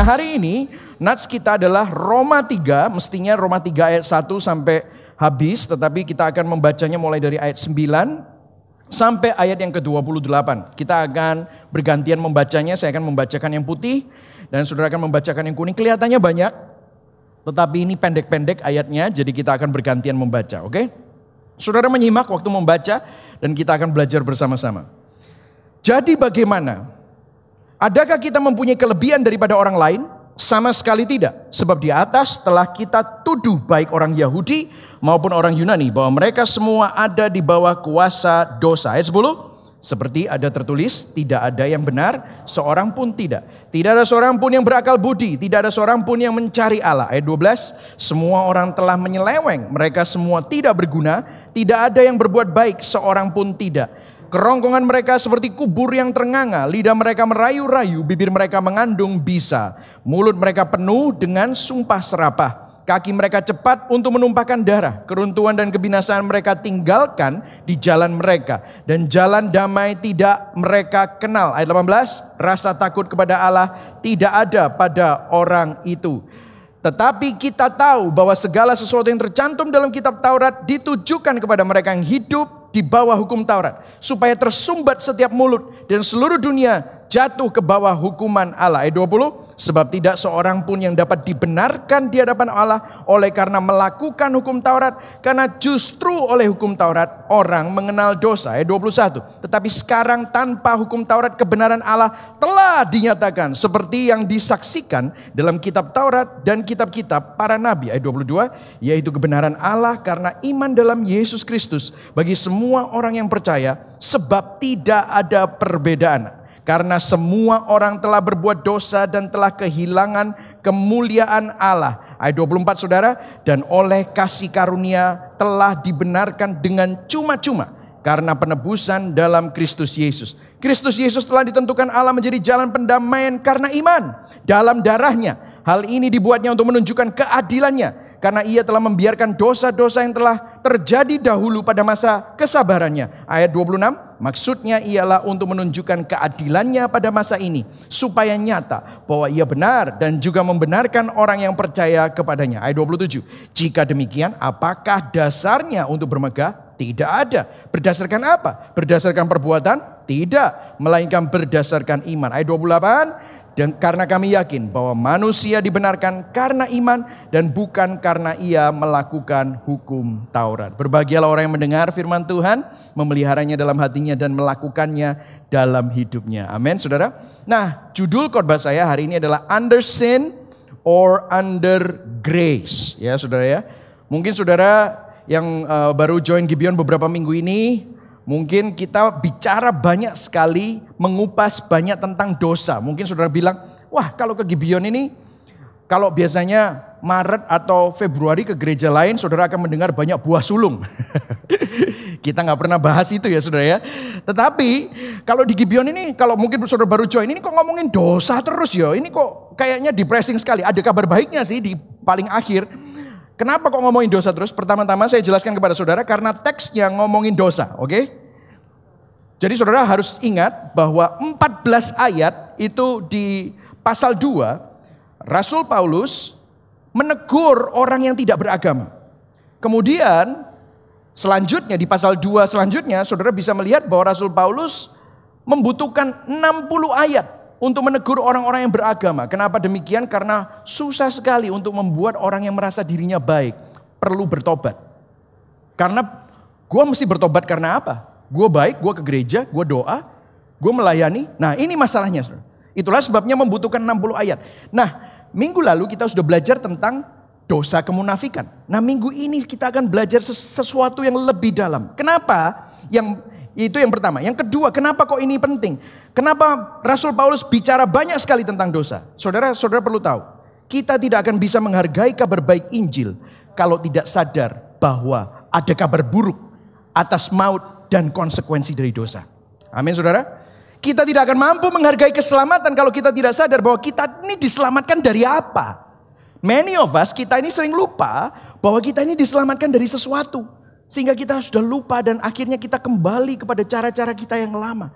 Nah hari ini nats kita adalah Roma 3, mestinya Roma 3 ayat 1 sampai habis, tetapi kita akan membacanya mulai dari ayat 9 sampai ayat yang ke-28. Kita akan bergantian membacanya, saya akan membacakan yang putih dan saudara akan membacakan yang kuning. Kelihatannya banyak, tetapi ini pendek-pendek ayatnya, jadi kita akan bergantian membaca, oke? Okay? Saudara menyimak waktu membaca dan kita akan belajar bersama-sama. Jadi bagaimana? Adakah kita mempunyai kelebihan daripada orang lain? Sama sekali tidak. Sebab di atas telah kita tuduh baik orang Yahudi maupun orang Yunani bahwa mereka semua ada di bawah kuasa dosa. Ayat 10. Seperti ada tertulis, tidak ada yang benar, seorang pun tidak. Tidak ada seorang pun yang berakal budi, tidak ada seorang pun yang mencari Allah. Ayat 12, semua orang telah menyeleweng, mereka semua tidak berguna, tidak ada yang berbuat baik, seorang pun tidak. Kerongkongan mereka seperti kubur yang ternganga, lidah mereka merayu-rayu, bibir mereka mengandung bisa. Mulut mereka penuh dengan sumpah serapah. Kaki mereka cepat untuk menumpahkan darah. Keruntuhan dan kebinasaan mereka tinggalkan di jalan mereka. Dan jalan damai tidak mereka kenal. Ayat 18, rasa takut kepada Allah tidak ada pada orang itu. Tetapi kita tahu bahwa segala sesuatu yang tercantum dalam kitab Taurat ditujukan kepada mereka yang hidup di bawah hukum Taurat. Supaya tersumbat setiap mulut dan seluruh dunia jatuh ke bawah hukuman Allah. Ayat 20, Sebab tidak seorang pun yang dapat dibenarkan di hadapan Allah oleh karena melakukan hukum Taurat. Karena justru oleh hukum Taurat orang mengenal dosa. Ayat 21. Tetapi sekarang tanpa hukum Taurat kebenaran Allah telah dinyatakan. Seperti yang disaksikan dalam kitab Taurat dan kitab-kitab para nabi. Ayat 22. Yaitu kebenaran Allah karena iman dalam Yesus Kristus. Bagi semua orang yang percaya. Sebab tidak ada perbedaan karena semua orang telah berbuat dosa dan telah kehilangan kemuliaan Allah. Ayat 24 saudara, dan oleh kasih karunia telah dibenarkan dengan cuma-cuma karena penebusan dalam Kristus Yesus. Kristus Yesus telah ditentukan Allah menjadi jalan pendamaian karena iman dalam darahnya. Hal ini dibuatnya untuk menunjukkan keadilannya karena ia telah membiarkan dosa-dosa yang telah terjadi dahulu pada masa kesabarannya. Ayat 26, Maksudnya ialah untuk menunjukkan keadilannya pada masa ini. Supaya nyata bahwa ia benar dan juga membenarkan orang yang percaya kepadanya. Ayat 27. Jika demikian apakah dasarnya untuk bermegah? Tidak ada. Berdasarkan apa? Berdasarkan perbuatan? Tidak. Melainkan berdasarkan iman. Ayat 28. Dan karena kami yakin bahwa manusia dibenarkan karena iman dan bukan karena ia melakukan hukum Taurat. Berbahagialah orang yang mendengar firman Tuhan, memeliharanya dalam hatinya dan melakukannya dalam hidupnya. Amin, saudara. Nah, judul khotbah saya hari ini adalah Under Sin or Under Grace. Ya, saudara ya. Mungkin saudara yang uh, baru join Gibeon beberapa minggu ini Mungkin kita bicara banyak sekali, mengupas banyak tentang dosa. Mungkin saudara bilang, wah kalau ke Gibeon ini, kalau biasanya Maret atau Februari ke gereja lain, saudara akan mendengar banyak buah sulung. kita nggak pernah bahas itu ya saudara ya. Tetapi kalau di Gibeon ini, kalau mungkin saudara baru join, ini kok ngomongin dosa terus ya. Ini kok kayaknya depressing sekali. Ada kabar baiknya sih di paling akhir. Kenapa kok ngomongin dosa terus? Pertama-tama saya jelaskan kepada saudara karena teksnya ngomongin dosa, oke? Okay? Jadi saudara harus ingat bahwa 14 ayat itu di pasal 2, Rasul Paulus menegur orang yang tidak beragama. Kemudian selanjutnya di pasal 2 selanjutnya saudara bisa melihat bahwa Rasul Paulus membutuhkan 60 ayat untuk menegur orang-orang yang beragama. Kenapa demikian? Karena susah sekali untuk membuat orang yang merasa dirinya baik perlu bertobat. Karena gue mesti bertobat karena apa? Gue baik, gue ke gereja, gue doa, gue melayani. Nah ini masalahnya. Itulah sebabnya membutuhkan 60 ayat. Nah minggu lalu kita sudah belajar tentang dosa kemunafikan. Nah minggu ini kita akan belajar sesuatu yang lebih dalam. Kenapa? Yang itu yang pertama. Yang kedua, kenapa kok ini penting? Kenapa Rasul Paulus bicara banyak sekali tentang dosa? Saudara-saudara perlu tahu, kita tidak akan bisa menghargai kabar baik Injil kalau tidak sadar bahwa ada kabar buruk atas maut dan konsekuensi dari dosa. Amin saudara. Kita tidak akan mampu menghargai keselamatan kalau kita tidak sadar bahwa kita ini diselamatkan dari apa. Many of us, kita ini sering lupa bahwa kita ini diselamatkan dari sesuatu. Sehingga kita sudah lupa dan akhirnya kita kembali kepada cara-cara kita yang lama.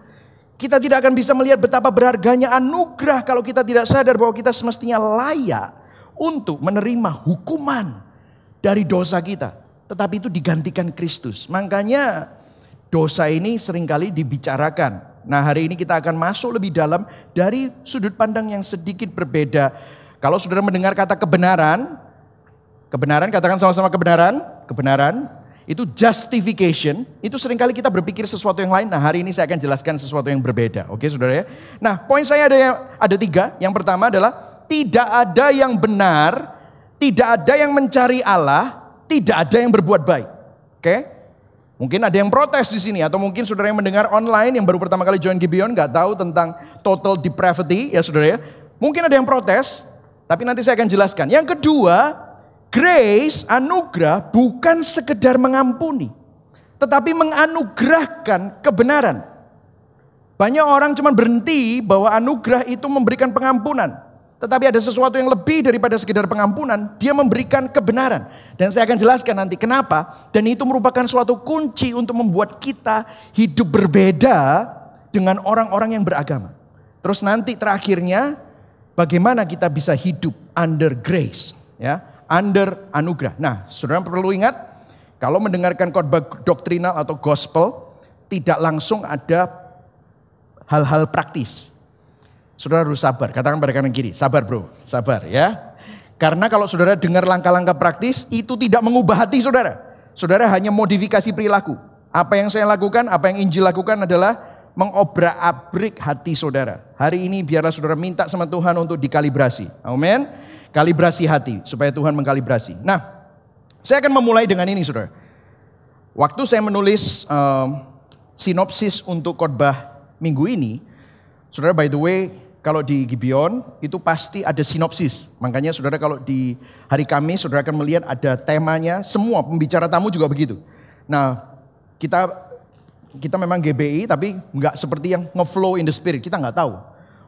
Kita tidak akan bisa melihat betapa berharganya anugerah kalau kita tidak sadar bahwa kita semestinya layak untuk menerima hukuman dari dosa kita. Tetapi itu digantikan Kristus. Makanya dosa ini sering kali dibicarakan. Nah hari ini kita akan masuk lebih dalam dari sudut pandang yang sedikit berbeda. Kalau saudara mendengar kata kebenaran, kebenaran katakan sama-sama kebenaran, kebenaran, itu justification, itu sering kali kita berpikir sesuatu yang lain. Nah hari ini saya akan jelaskan sesuatu yang berbeda. Oke saudara ya. Nah poin saya ada ada tiga. Yang pertama adalah tidak ada yang benar, tidak ada yang mencari Allah, tidak ada yang berbuat baik. Oke? Mungkin ada yang protes di sini atau mungkin saudara yang mendengar online yang baru pertama kali join Gibeon nggak tahu tentang total depravity ya saudara ya. Mungkin ada yang protes, tapi nanti saya akan jelaskan. Yang kedua, Grace, anugerah bukan sekedar mengampuni, tetapi menganugerahkan kebenaran. Banyak orang cuma berhenti bahwa anugerah itu memberikan pengampunan. Tetapi ada sesuatu yang lebih daripada sekedar pengampunan, dia memberikan kebenaran. Dan saya akan jelaskan nanti kenapa. Dan itu merupakan suatu kunci untuk membuat kita hidup berbeda dengan orang-orang yang beragama. Terus nanti terakhirnya, bagaimana kita bisa hidup under grace. Ya, under anugerah. Nah, saudara perlu ingat, kalau mendengarkan khotbah doktrinal atau gospel, tidak langsung ada hal-hal praktis. Saudara harus sabar, katakan pada kanan kiri, sabar bro, sabar ya. Karena kalau saudara dengar langkah-langkah praktis, itu tidak mengubah hati saudara. Saudara hanya modifikasi perilaku. Apa yang saya lakukan, apa yang Injil lakukan adalah mengobrak-abrik hati saudara. Hari ini biarlah saudara minta sama Tuhan untuk dikalibrasi. Amin. Kalibrasi hati supaya Tuhan mengkalibrasi. Nah, saya akan memulai dengan ini, saudara. Waktu saya menulis um, sinopsis untuk khotbah minggu ini, saudara by the way, kalau di Gibeon itu pasti ada sinopsis. Makanya saudara kalau di hari Kamis saudara akan melihat ada temanya, semua pembicara tamu juga begitu. Nah, kita kita memang GBI tapi nggak seperti yang ngeflow in the spirit. Kita nggak tahu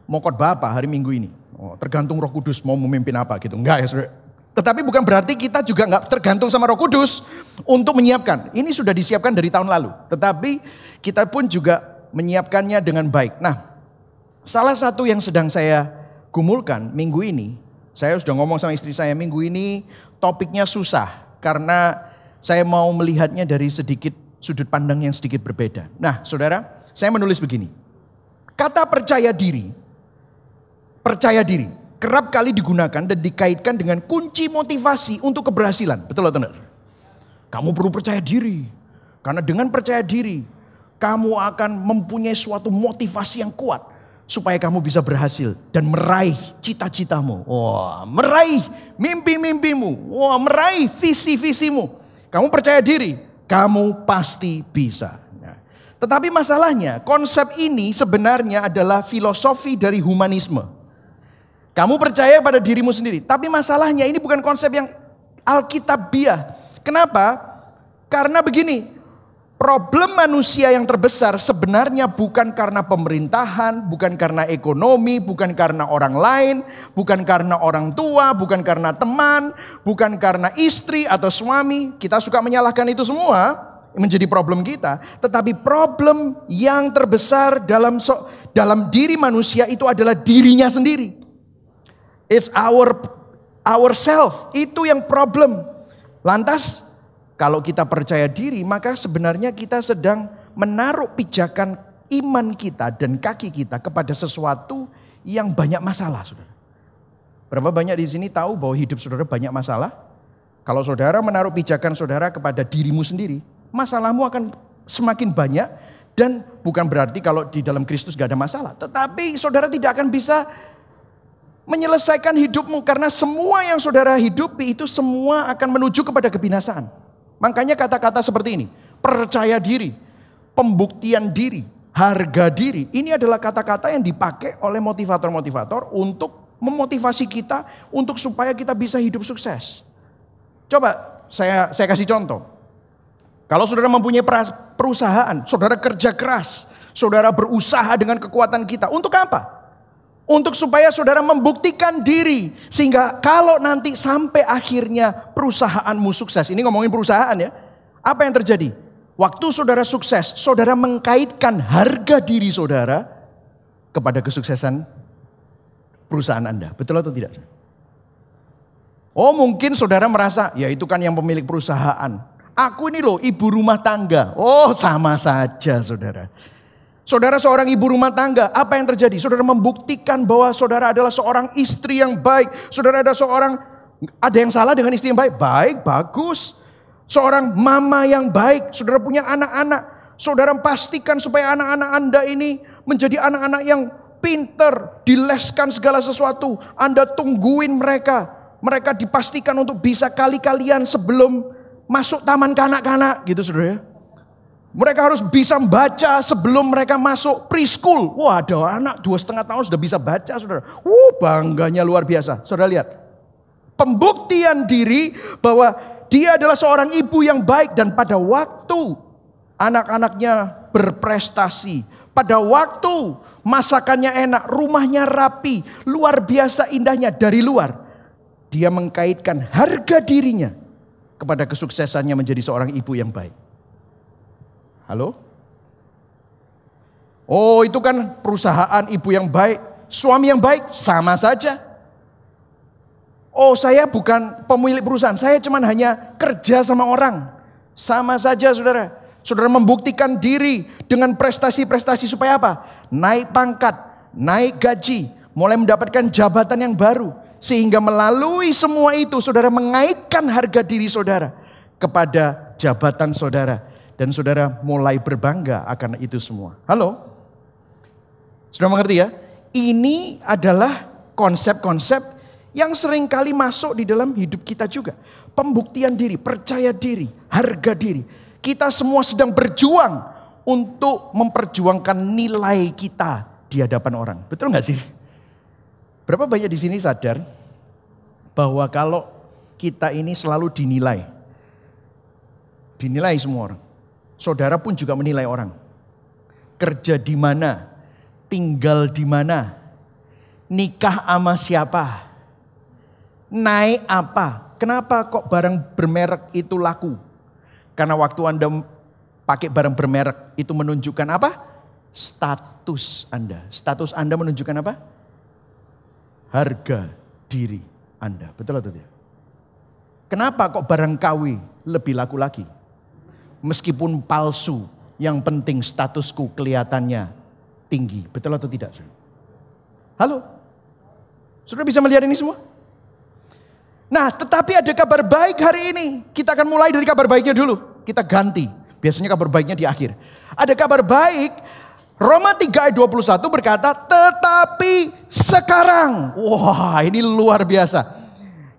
mau khotbah apa hari Minggu ini. Oh, tergantung Roh Kudus mau memimpin apa gitu. Enggak ya, Saudara. Tetapi bukan berarti kita juga enggak tergantung sama Roh Kudus untuk menyiapkan. Ini sudah disiapkan dari tahun lalu. Tetapi kita pun juga menyiapkannya dengan baik. Nah, salah satu yang sedang saya gumulkan minggu ini, saya sudah ngomong sama istri saya minggu ini topiknya susah karena saya mau melihatnya dari sedikit sudut pandang yang sedikit berbeda. Nah, Saudara, saya menulis begini. Kata percaya diri percaya diri kerap kali digunakan dan dikaitkan dengan kunci motivasi untuk keberhasilan. Betul atau tidak? Kamu perlu percaya diri. Karena dengan percaya diri, kamu akan mempunyai suatu motivasi yang kuat supaya kamu bisa berhasil dan meraih cita-citamu. Wah, meraih mimpi-mimpimu. Wah, meraih visi-visimu. Kamu percaya diri, kamu pasti bisa. Nah, tetapi masalahnya, konsep ini sebenarnya adalah filosofi dari humanisme. Kamu percaya pada dirimu sendiri. Tapi masalahnya ini bukan konsep yang alkitabiah. Kenapa? Karena begini, problem manusia yang terbesar sebenarnya bukan karena pemerintahan, bukan karena ekonomi, bukan karena orang lain, bukan karena orang tua, bukan karena teman, bukan karena istri atau suami. Kita suka menyalahkan itu semua menjadi problem kita, tetapi problem yang terbesar dalam so, dalam diri manusia itu adalah dirinya sendiri. It's our ourself. Itu yang problem. Lantas kalau kita percaya diri maka sebenarnya kita sedang menaruh pijakan iman kita dan kaki kita kepada sesuatu yang banyak masalah, Saudara. Berapa banyak di sini tahu bahwa hidup Saudara banyak masalah? Kalau Saudara menaruh pijakan Saudara kepada dirimu sendiri, masalahmu akan semakin banyak dan bukan berarti kalau di dalam Kristus gak ada masalah. Tetapi saudara tidak akan bisa menyelesaikan hidupmu karena semua yang saudara hidupi itu semua akan menuju kepada kebinasaan. Makanya kata-kata seperti ini, percaya diri, pembuktian diri, harga diri, ini adalah kata-kata yang dipakai oleh motivator-motivator untuk memotivasi kita untuk supaya kita bisa hidup sukses. Coba saya saya kasih contoh. Kalau saudara mempunyai perusahaan, saudara kerja keras, saudara berusaha dengan kekuatan kita, untuk apa? Untuk supaya saudara membuktikan diri. Sehingga kalau nanti sampai akhirnya perusahaanmu sukses. Ini ngomongin perusahaan ya. Apa yang terjadi? Waktu saudara sukses, saudara mengkaitkan harga diri saudara kepada kesuksesan perusahaan Anda. Betul atau tidak? Oh mungkin saudara merasa, ya itu kan yang pemilik perusahaan. Aku ini loh ibu rumah tangga. Oh sama saja saudara. Saudara seorang ibu rumah tangga, apa yang terjadi? Saudara membuktikan bahwa saudara adalah seorang istri yang baik. Saudara adalah seorang, ada yang salah dengan istri yang baik? Baik, bagus. Seorang mama yang baik, saudara punya anak-anak. Saudara pastikan supaya anak-anak Anda ini menjadi anak-anak yang pinter, dileskan segala sesuatu. Anda tungguin mereka. Mereka dipastikan untuk bisa kali-kalian sebelum masuk taman kanak-kanak gitu saudara ya. Mereka harus bisa baca sebelum mereka masuk preschool. Wah ada anak dua setengah tahun sudah bisa baca saudara. Wuh bangganya luar biasa. Saudara lihat. Pembuktian diri bahwa dia adalah seorang ibu yang baik dan pada waktu anak-anaknya berprestasi. Pada waktu masakannya enak, rumahnya rapi, luar biasa indahnya dari luar. Dia mengkaitkan harga dirinya kepada kesuksesannya menjadi seorang ibu yang baik. Halo? Oh itu kan perusahaan ibu yang baik, suami yang baik, sama saja. Oh saya bukan pemilik perusahaan, saya cuma hanya kerja sama orang. Sama saja saudara. Saudara membuktikan diri dengan prestasi-prestasi supaya apa? Naik pangkat, naik gaji, mulai mendapatkan jabatan yang baru. Sehingga melalui semua itu saudara mengaitkan harga diri saudara kepada jabatan saudara. Dan saudara mulai berbangga akan itu semua. Halo? Sudah mengerti ya? Ini adalah konsep-konsep yang sering kali masuk di dalam hidup kita juga. Pembuktian diri, percaya diri, harga diri. Kita semua sedang berjuang untuk memperjuangkan nilai kita di hadapan orang. Betul nggak sih? Berapa banyak di sini sadar bahwa kalau kita ini selalu dinilai. Dinilai semua orang. Saudara pun juga menilai orang. Kerja di mana? Tinggal di mana? Nikah sama siapa? Naik apa? Kenapa kok barang bermerek itu laku? Karena waktu Anda pakai barang bermerek itu menunjukkan apa? Status Anda. Status Anda menunjukkan apa? harga diri Anda. Betul atau tidak? Kenapa kok barang KW lebih laku lagi? Meskipun palsu, yang penting statusku kelihatannya tinggi. Betul atau tidak? Halo? Sudah bisa melihat ini semua? Nah, tetapi ada kabar baik hari ini. Kita akan mulai dari kabar baiknya dulu. Kita ganti. Biasanya kabar baiknya di akhir. Ada kabar baik Roma 3 ayat 21 berkata, tetapi sekarang. Wah ini luar biasa.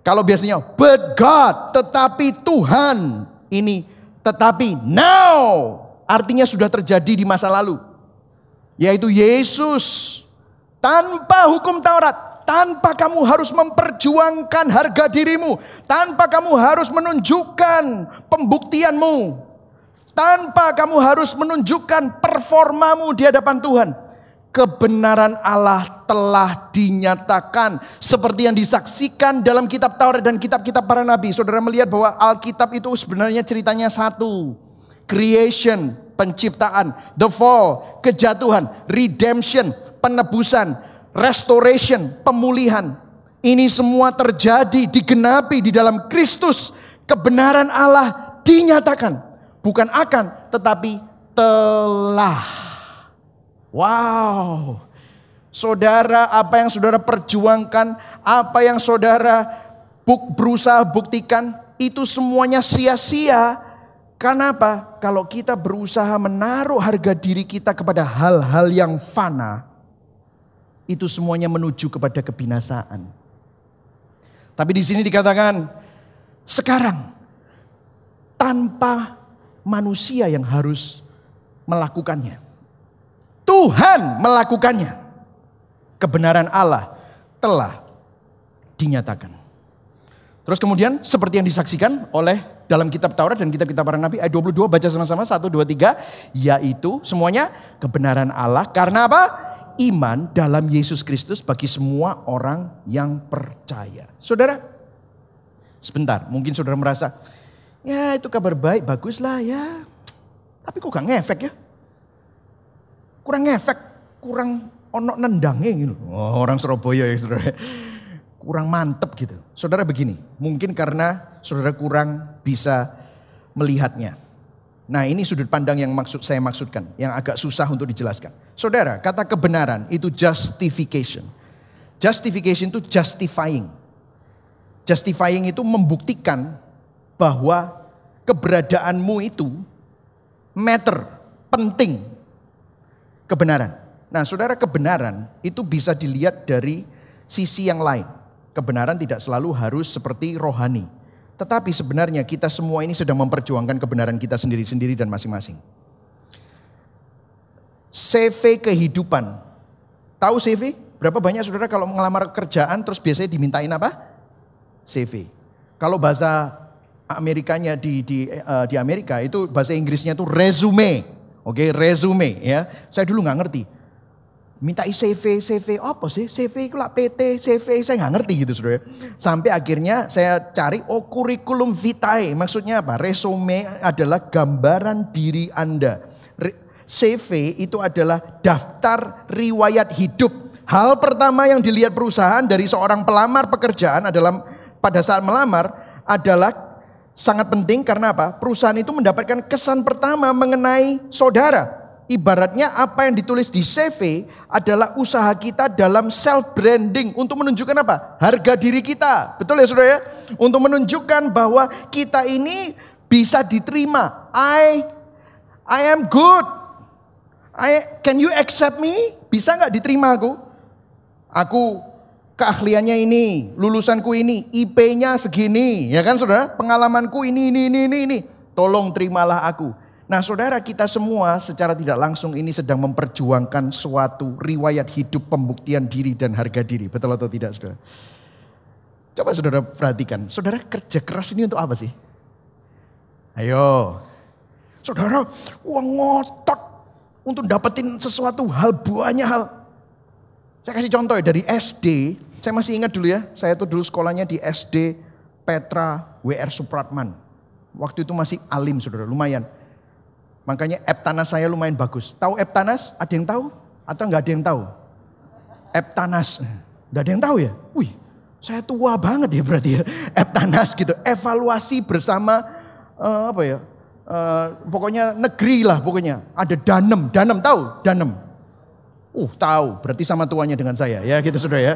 Kalau biasanya, but God, tetapi Tuhan. Ini tetapi now. Artinya sudah terjadi di masa lalu. Yaitu Yesus. Tanpa hukum Taurat. Tanpa kamu harus memperjuangkan harga dirimu. Tanpa kamu harus menunjukkan pembuktianmu tanpa kamu harus menunjukkan performamu di hadapan Tuhan. Kebenaran Allah telah dinyatakan seperti yang disaksikan dalam kitab Taurat dan kitab-kitab para nabi. Saudara melihat bahwa Alkitab itu sebenarnya ceritanya satu. Creation, penciptaan, the fall, kejatuhan, redemption, penebusan, restoration, pemulihan. Ini semua terjadi digenapi di dalam Kristus. Kebenaran Allah dinyatakan. Bukan akan, tetapi telah. Wow. Saudara, apa yang saudara perjuangkan, apa yang saudara buk, berusaha buktikan, itu semuanya sia-sia. Kenapa? Kalau kita berusaha menaruh harga diri kita kepada hal-hal yang fana, itu semuanya menuju kepada kebinasaan. Tapi di sini dikatakan, sekarang tanpa manusia yang harus melakukannya. Tuhan melakukannya. Kebenaran Allah telah dinyatakan. Terus kemudian seperti yang disaksikan oleh dalam kitab Taurat dan kitab-kitab para nabi ayat 22 baca sama-sama 1 2 3 yaitu semuanya kebenaran Allah karena apa? Iman dalam Yesus Kristus bagi semua orang yang percaya. Saudara, sebentar, mungkin saudara merasa, Ya itu kabar baik, bagus lah ya. Tapi kok gak ngefek ya? Kurang ngefek, kurang ono nendangnya gitu. Oh, orang Surabaya ya saudara. Kurang mantep gitu. Saudara begini, mungkin karena saudara kurang bisa melihatnya. Nah ini sudut pandang yang maksud saya maksudkan, yang agak susah untuk dijelaskan. Saudara, kata kebenaran itu justification. Justification itu justifying. Justifying itu membuktikan bahwa keberadaanmu itu matter, penting, kebenaran. Nah saudara kebenaran itu bisa dilihat dari sisi yang lain. Kebenaran tidak selalu harus seperti rohani. Tetapi sebenarnya kita semua ini sedang memperjuangkan kebenaran kita sendiri-sendiri dan masing-masing. CV kehidupan. Tahu CV? Berapa banyak saudara kalau mengelamar kerjaan terus biasanya dimintain apa? CV. Kalau bahasa Amerikanya di di uh, di Amerika itu bahasa Inggrisnya itu resume. Oke, okay, resume ya. Saya dulu nggak ngerti minta CV, CV apa sih? CV itu lah PT, CV saya nggak ngerti gitu saudara. Sampai akhirnya saya cari oh kurikulum vitae, maksudnya apa? Resume adalah gambaran diri Anda. CV itu adalah daftar riwayat hidup. Hal pertama yang dilihat perusahaan dari seorang pelamar pekerjaan adalah pada saat melamar adalah sangat penting karena apa? Perusahaan itu mendapatkan kesan pertama mengenai saudara. Ibaratnya apa yang ditulis di CV adalah usaha kita dalam self branding untuk menunjukkan apa? Harga diri kita. Betul ya Saudara ya? Untuk menunjukkan bahwa kita ini bisa diterima. I I am good. I can you accept me? Bisa nggak diterima aku? Aku keahliannya ini, lulusanku ini, IP-nya segini, ya kan Saudara? Pengalamanku ini ini ini ini ini. Tolong terimalah aku. Nah saudara kita semua secara tidak langsung ini sedang memperjuangkan suatu riwayat hidup pembuktian diri dan harga diri. Betul atau tidak saudara? Coba saudara perhatikan, saudara kerja keras ini untuk apa sih? Ayo, saudara uang ngotot untuk dapetin sesuatu hal buahnya hal. Saya kasih contoh ya dari SD, saya masih ingat dulu ya, saya tuh dulu sekolahnya di SD Petra WR Supratman. Waktu itu masih alim saudara, lumayan. Makanya Eptanas saya lumayan bagus. Tahu Eptanas? Ada yang tahu? Atau nggak ada yang tahu? Eptanas. Nggak ada yang tahu ya? Wih, saya tua banget ya berarti ya. Eptanas gitu. Evaluasi bersama uh, apa ya? Uh, pokoknya negeri lah pokoknya. Ada Danem. Danem tahu? Danem. Uh tahu, berarti sama tuanya dengan saya ya gitu saudara ya.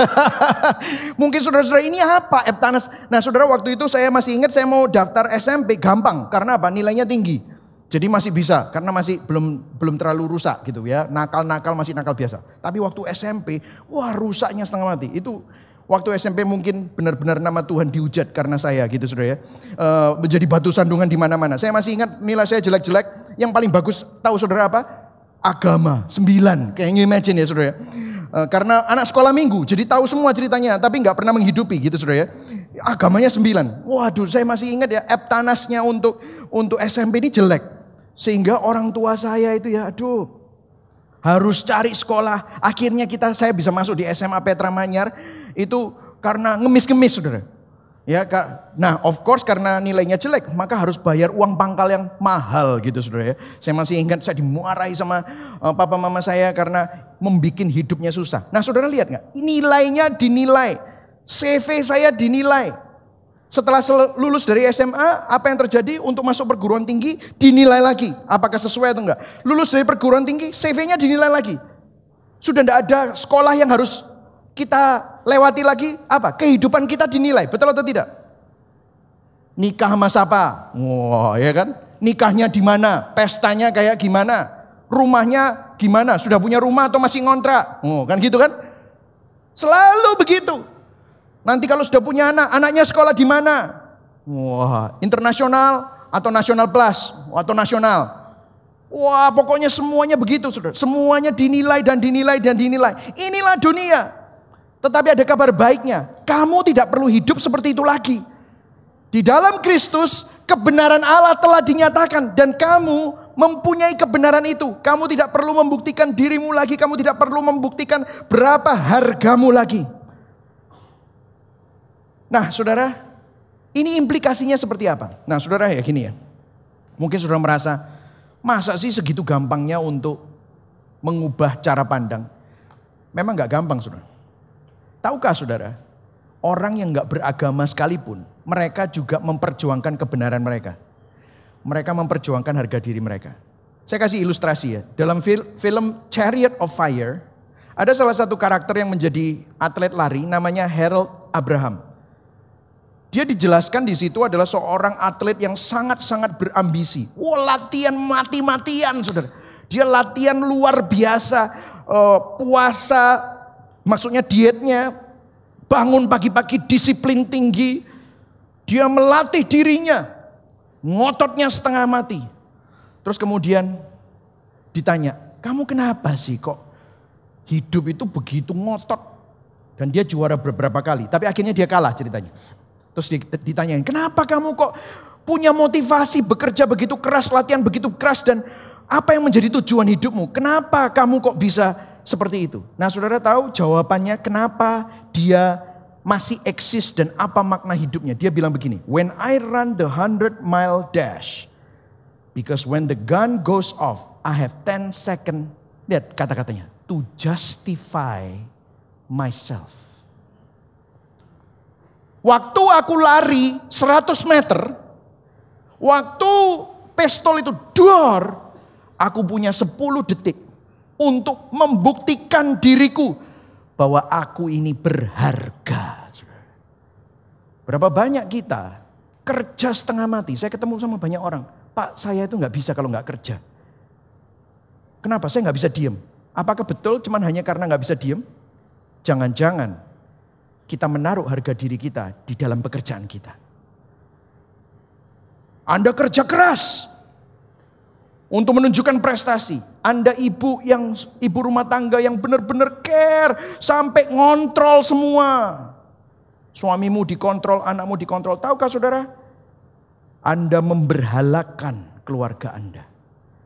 Mungkin saudara-saudara ini apa Eptanas? Nah saudara waktu itu saya masih ingat saya mau daftar SMP gampang. Karena apa? Nilainya tinggi. Jadi masih bisa karena masih belum belum terlalu rusak gitu ya. Nakal-nakal masih nakal biasa. Tapi waktu SMP, wah rusaknya setengah mati. Itu waktu SMP mungkin benar-benar nama Tuhan diujat karena saya gitu Saudara ya. E, menjadi batu sandungan di mana-mana. Saya masih ingat nilai saya jelek-jelek, yang paling bagus tahu Saudara apa? Agama, sembilan. Kayaknya imagine ya Saudara ya. E, karena anak sekolah minggu, jadi tahu semua ceritanya, tapi nggak pernah menghidupi gitu Saudara ya. Agamanya sembilan. Waduh, saya masih ingat ya, eptanasnya untuk untuk SMP ini jelek. Sehingga orang tua saya itu ya aduh harus cari sekolah. Akhirnya kita saya bisa masuk di SMA Petra Manyar itu karena ngemis-ngemis Saudara. Ya, nah of course karena nilainya jelek, maka harus bayar uang pangkal yang mahal gitu saudara ya. Saya masih ingat saya dimuarai sama uh, papa mama saya karena membuat hidupnya susah. Nah saudara lihat nggak? Nilainya dinilai, CV saya dinilai, setelah lulus dari SMA, apa yang terjadi untuk masuk perguruan tinggi dinilai lagi. Apakah sesuai atau enggak. Lulus dari perguruan tinggi, CV-nya dinilai lagi. Sudah tidak ada sekolah yang harus kita lewati lagi. Apa? Kehidupan kita dinilai. Betul atau tidak? Nikah sama siapa? Wah, ya kan? Nikahnya di mana? Pestanya kayak gimana? Rumahnya gimana? Sudah punya rumah atau masih ngontrak? Oh, kan gitu kan? Selalu begitu. Nanti kalau sudah punya anak, anaknya sekolah di mana? Wah, internasional atau nasional plus atau nasional. Wah, pokoknya semuanya begitu, Saudara. Semuanya dinilai dan dinilai dan dinilai. Inilah dunia. Tetapi ada kabar baiknya. Kamu tidak perlu hidup seperti itu lagi. Di dalam Kristus, kebenaran Allah telah dinyatakan dan kamu mempunyai kebenaran itu. Kamu tidak perlu membuktikan dirimu lagi, kamu tidak perlu membuktikan berapa hargamu lagi. Nah saudara, ini implikasinya seperti apa? Nah saudara ya gini ya. Mungkin saudara merasa, masa sih segitu gampangnya untuk mengubah cara pandang? Memang gak gampang saudara. Tahukah saudara, orang yang gak beragama sekalipun, mereka juga memperjuangkan kebenaran mereka. Mereka memperjuangkan harga diri mereka. Saya kasih ilustrasi ya. Dalam film Chariot of Fire, ada salah satu karakter yang menjadi atlet lari namanya Harold Abraham. Dia dijelaskan di situ adalah seorang atlet yang sangat-sangat berambisi. Wah, latihan mati-matian, saudara. Dia latihan luar biasa, uh, puasa, maksudnya dietnya, bangun pagi-pagi disiplin tinggi. Dia melatih dirinya, ngototnya setengah mati. Terus kemudian ditanya, kamu kenapa sih kok hidup itu begitu ngotot? Dan dia juara beberapa kali, tapi akhirnya dia kalah ceritanya. Terus ditanyain, kenapa kamu kok punya motivasi bekerja begitu keras, latihan begitu keras dan apa yang menjadi tujuan hidupmu? Kenapa kamu kok bisa seperti itu? Nah saudara tahu jawabannya kenapa dia masih eksis dan apa makna hidupnya. Dia bilang begini, when I run the hundred mile dash, because when the gun goes off, I have 10 second, lihat kata-katanya, to justify myself. Waktu aku lari 100 meter, waktu pistol itu dor, aku punya 10 detik untuk membuktikan diriku bahwa aku ini berharga. Berapa banyak kita kerja setengah mati. Saya ketemu sama banyak orang. Pak saya itu nggak bisa kalau nggak kerja. Kenapa? Saya nggak bisa diem. Apakah betul cuman hanya karena nggak bisa diem? Jangan-jangan kita menaruh harga diri kita di dalam pekerjaan kita. Anda kerja keras untuk menunjukkan prestasi. Anda ibu yang ibu rumah tangga yang benar-benar care sampai ngontrol semua. Suamimu dikontrol, anakmu dikontrol. Tahukah saudara? Anda memberhalakan keluarga Anda.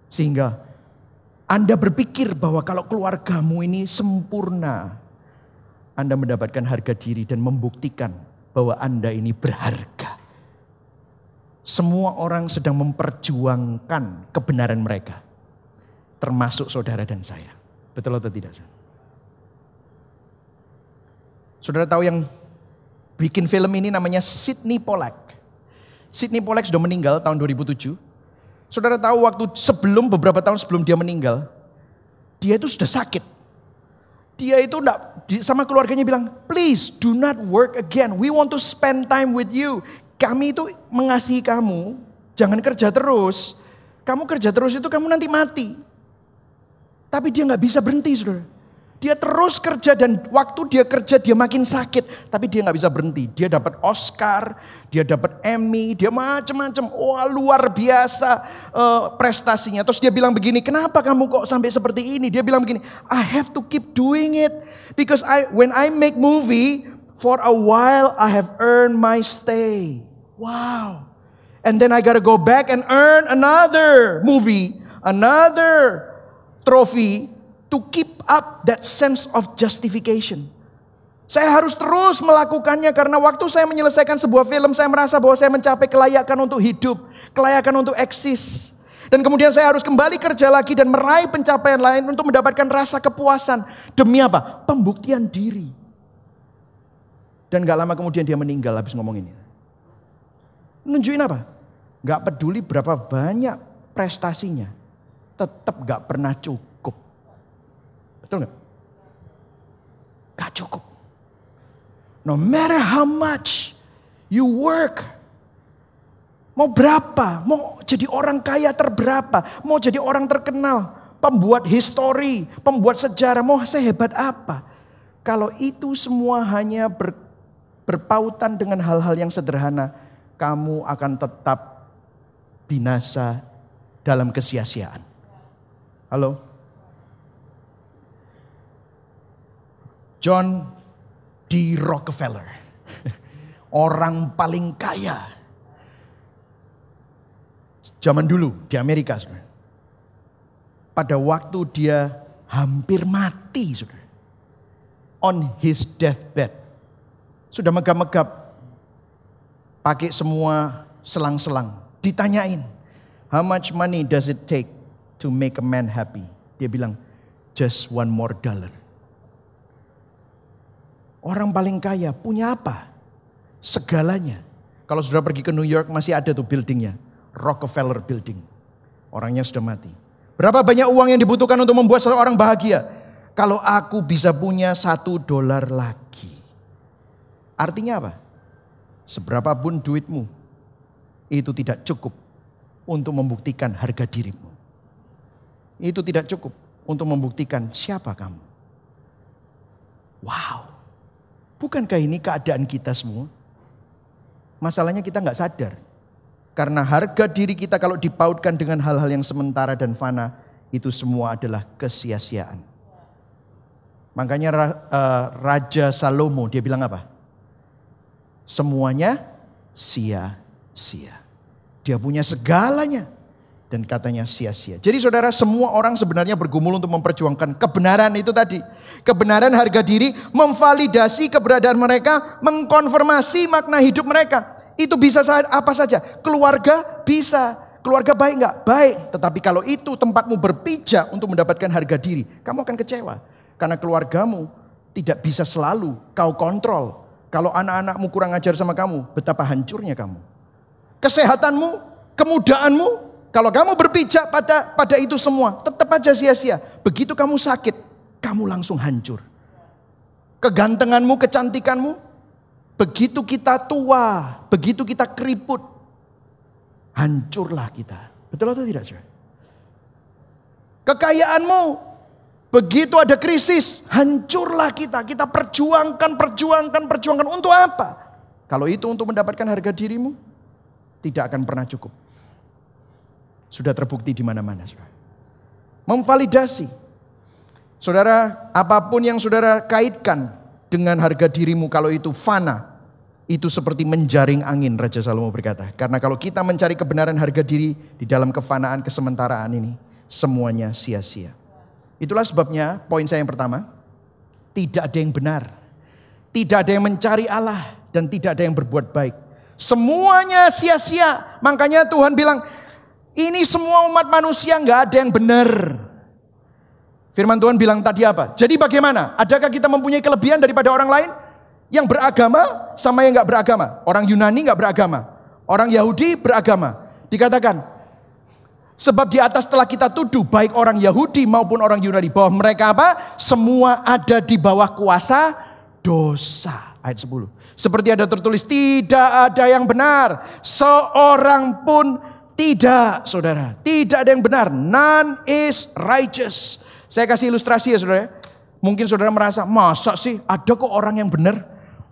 Sehingga Anda berpikir bahwa kalau keluargamu ini sempurna, anda mendapatkan harga diri dan membuktikan bahwa Anda ini berharga. Semua orang sedang memperjuangkan kebenaran mereka. Termasuk saudara dan saya. Betul atau tidak? Saudara tahu yang bikin film ini namanya Sidney Pollack. Sidney Pollack sudah meninggal tahun 2007. Saudara tahu waktu sebelum beberapa tahun sebelum dia meninggal, dia itu sudah sakit. Dia itu enggak, sama keluarganya bilang, please do not work again. We want to spend time with you. Kami itu mengasihi kamu, jangan kerja terus. Kamu kerja terus itu kamu nanti mati. Tapi dia nggak bisa berhenti, saudara. Dia terus kerja dan waktu dia kerja dia makin sakit. Tapi dia nggak bisa berhenti. Dia dapat Oscar, dia dapat Emmy, dia macam-macam. Wah luar biasa uh, prestasinya. Terus dia bilang begini, kenapa kamu kok sampai seperti ini? Dia bilang begini, I have to keep doing it. Because I when I make movie, for a while I have earned my stay. Wow. And then I gotta go back and earn another movie, another trophy to keep up that sense of justification. Saya harus terus melakukannya karena waktu saya menyelesaikan sebuah film, saya merasa bahwa saya mencapai kelayakan untuk hidup, kelayakan untuk eksis. Dan kemudian saya harus kembali kerja lagi dan meraih pencapaian lain untuk mendapatkan rasa kepuasan. Demi apa? Pembuktian diri. Dan gak lama kemudian dia meninggal habis ngomong ini. Nunjukin apa? Gak peduli berapa banyak prestasinya. Tetap gak pernah cukup Betul nggak? Gak cukup. No matter how much you work. Mau berapa? Mau jadi orang kaya terberapa? Mau jadi orang terkenal? Pembuat histori, pembuat sejarah. Mau sehebat apa? Kalau itu semua hanya berpautan dengan hal-hal yang sederhana, kamu akan tetap binasa dalam kesia-siaan. Halo? John D. Rockefeller. Orang paling kaya. Zaman dulu di Amerika. Pada waktu dia hampir mati. Saudara. On his deathbed. Sudah megap-megap. Pakai semua selang-selang. Ditanyain. How much money does it take to make a man happy? Dia bilang, just one more dollar Orang paling kaya punya apa? Segalanya. Kalau sudah pergi ke New York masih ada tuh buildingnya. Rockefeller Building. Orangnya sudah mati. Berapa banyak uang yang dibutuhkan untuk membuat seseorang bahagia? Kalau aku bisa punya satu dolar lagi. Artinya apa? Seberapapun duitmu, itu tidak cukup untuk membuktikan harga dirimu. Itu tidak cukup untuk membuktikan siapa kamu. Wow. Bukankah ini keadaan kita semua? Masalahnya kita nggak sadar. Karena harga diri kita kalau dipautkan dengan hal-hal yang sementara dan fana, itu semua adalah kesia-siaan. Makanya uh, Raja Salomo dia bilang apa? Semuanya sia-sia. Dia punya segalanya dan katanya sia-sia. Jadi saudara semua orang sebenarnya bergumul untuk memperjuangkan kebenaran itu tadi. Kebenaran harga diri, memvalidasi keberadaan mereka, mengkonfirmasi makna hidup mereka. Itu bisa apa saja. Keluarga bisa. Keluarga baik nggak? Baik. Tetapi kalau itu tempatmu berpijak untuk mendapatkan harga diri, kamu akan kecewa. Karena keluargamu tidak bisa selalu kau kontrol. Kalau anak-anakmu kurang ajar sama kamu, betapa hancurnya kamu. Kesehatanmu, kemudaanmu, kalau kamu berpijak pada pada itu semua, tetap aja sia-sia. Begitu kamu sakit, kamu langsung hancur. Kegantenganmu, kecantikanmu, begitu kita tua, begitu kita keriput, hancurlah kita. Betul atau tidak, saudara? Kekayaanmu, begitu ada krisis, hancurlah kita. Kita perjuangkan, perjuangkan, perjuangkan. Untuk apa? Kalau itu untuk mendapatkan harga dirimu, tidak akan pernah cukup. Sudah terbukti di mana-mana. Memvalidasi. Saudara, apa pun yang saudara kaitkan dengan harga dirimu kalau itu fana, itu seperti menjaring angin, Raja Salomo berkata. Karena kalau kita mencari kebenaran harga diri di dalam kefanaan kesementaraan ini, semuanya sia-sia. Itulah sebabnya poin saya yang pertama, tidak ada yang benar. Tidak ada yang mencari Allah dan tidak ada yang berbuat baik. Semuanya sia-sia. Makanya Tuhan bilang, ini semua umat manusia nggak ada yang benar. Firman Tuhan bilang tadi apa? Jadi bagaimana? Adakah kita mempunyai kelebihan daripada orang lain? Yang beragama sama yang nggak beragama. Orang Yunani nggak beragama. Orang Yahudi beragama. Dikatakan, sebab di atas telah kita tuduh baik orang Yahudi maupun orang Yunani. Bahwa mereka apa? Semua ada di bawah kuasa dosa. Ayat 10. Seperti ada tertulis, tidak ada yang benar. Seorang pun tidak, saudara. Tidak ada yang benar. None is righteous. Saya kasih ilustrasi ya, saudara. Mungkin saudara merasa, masa sih ada kok orang yang benar?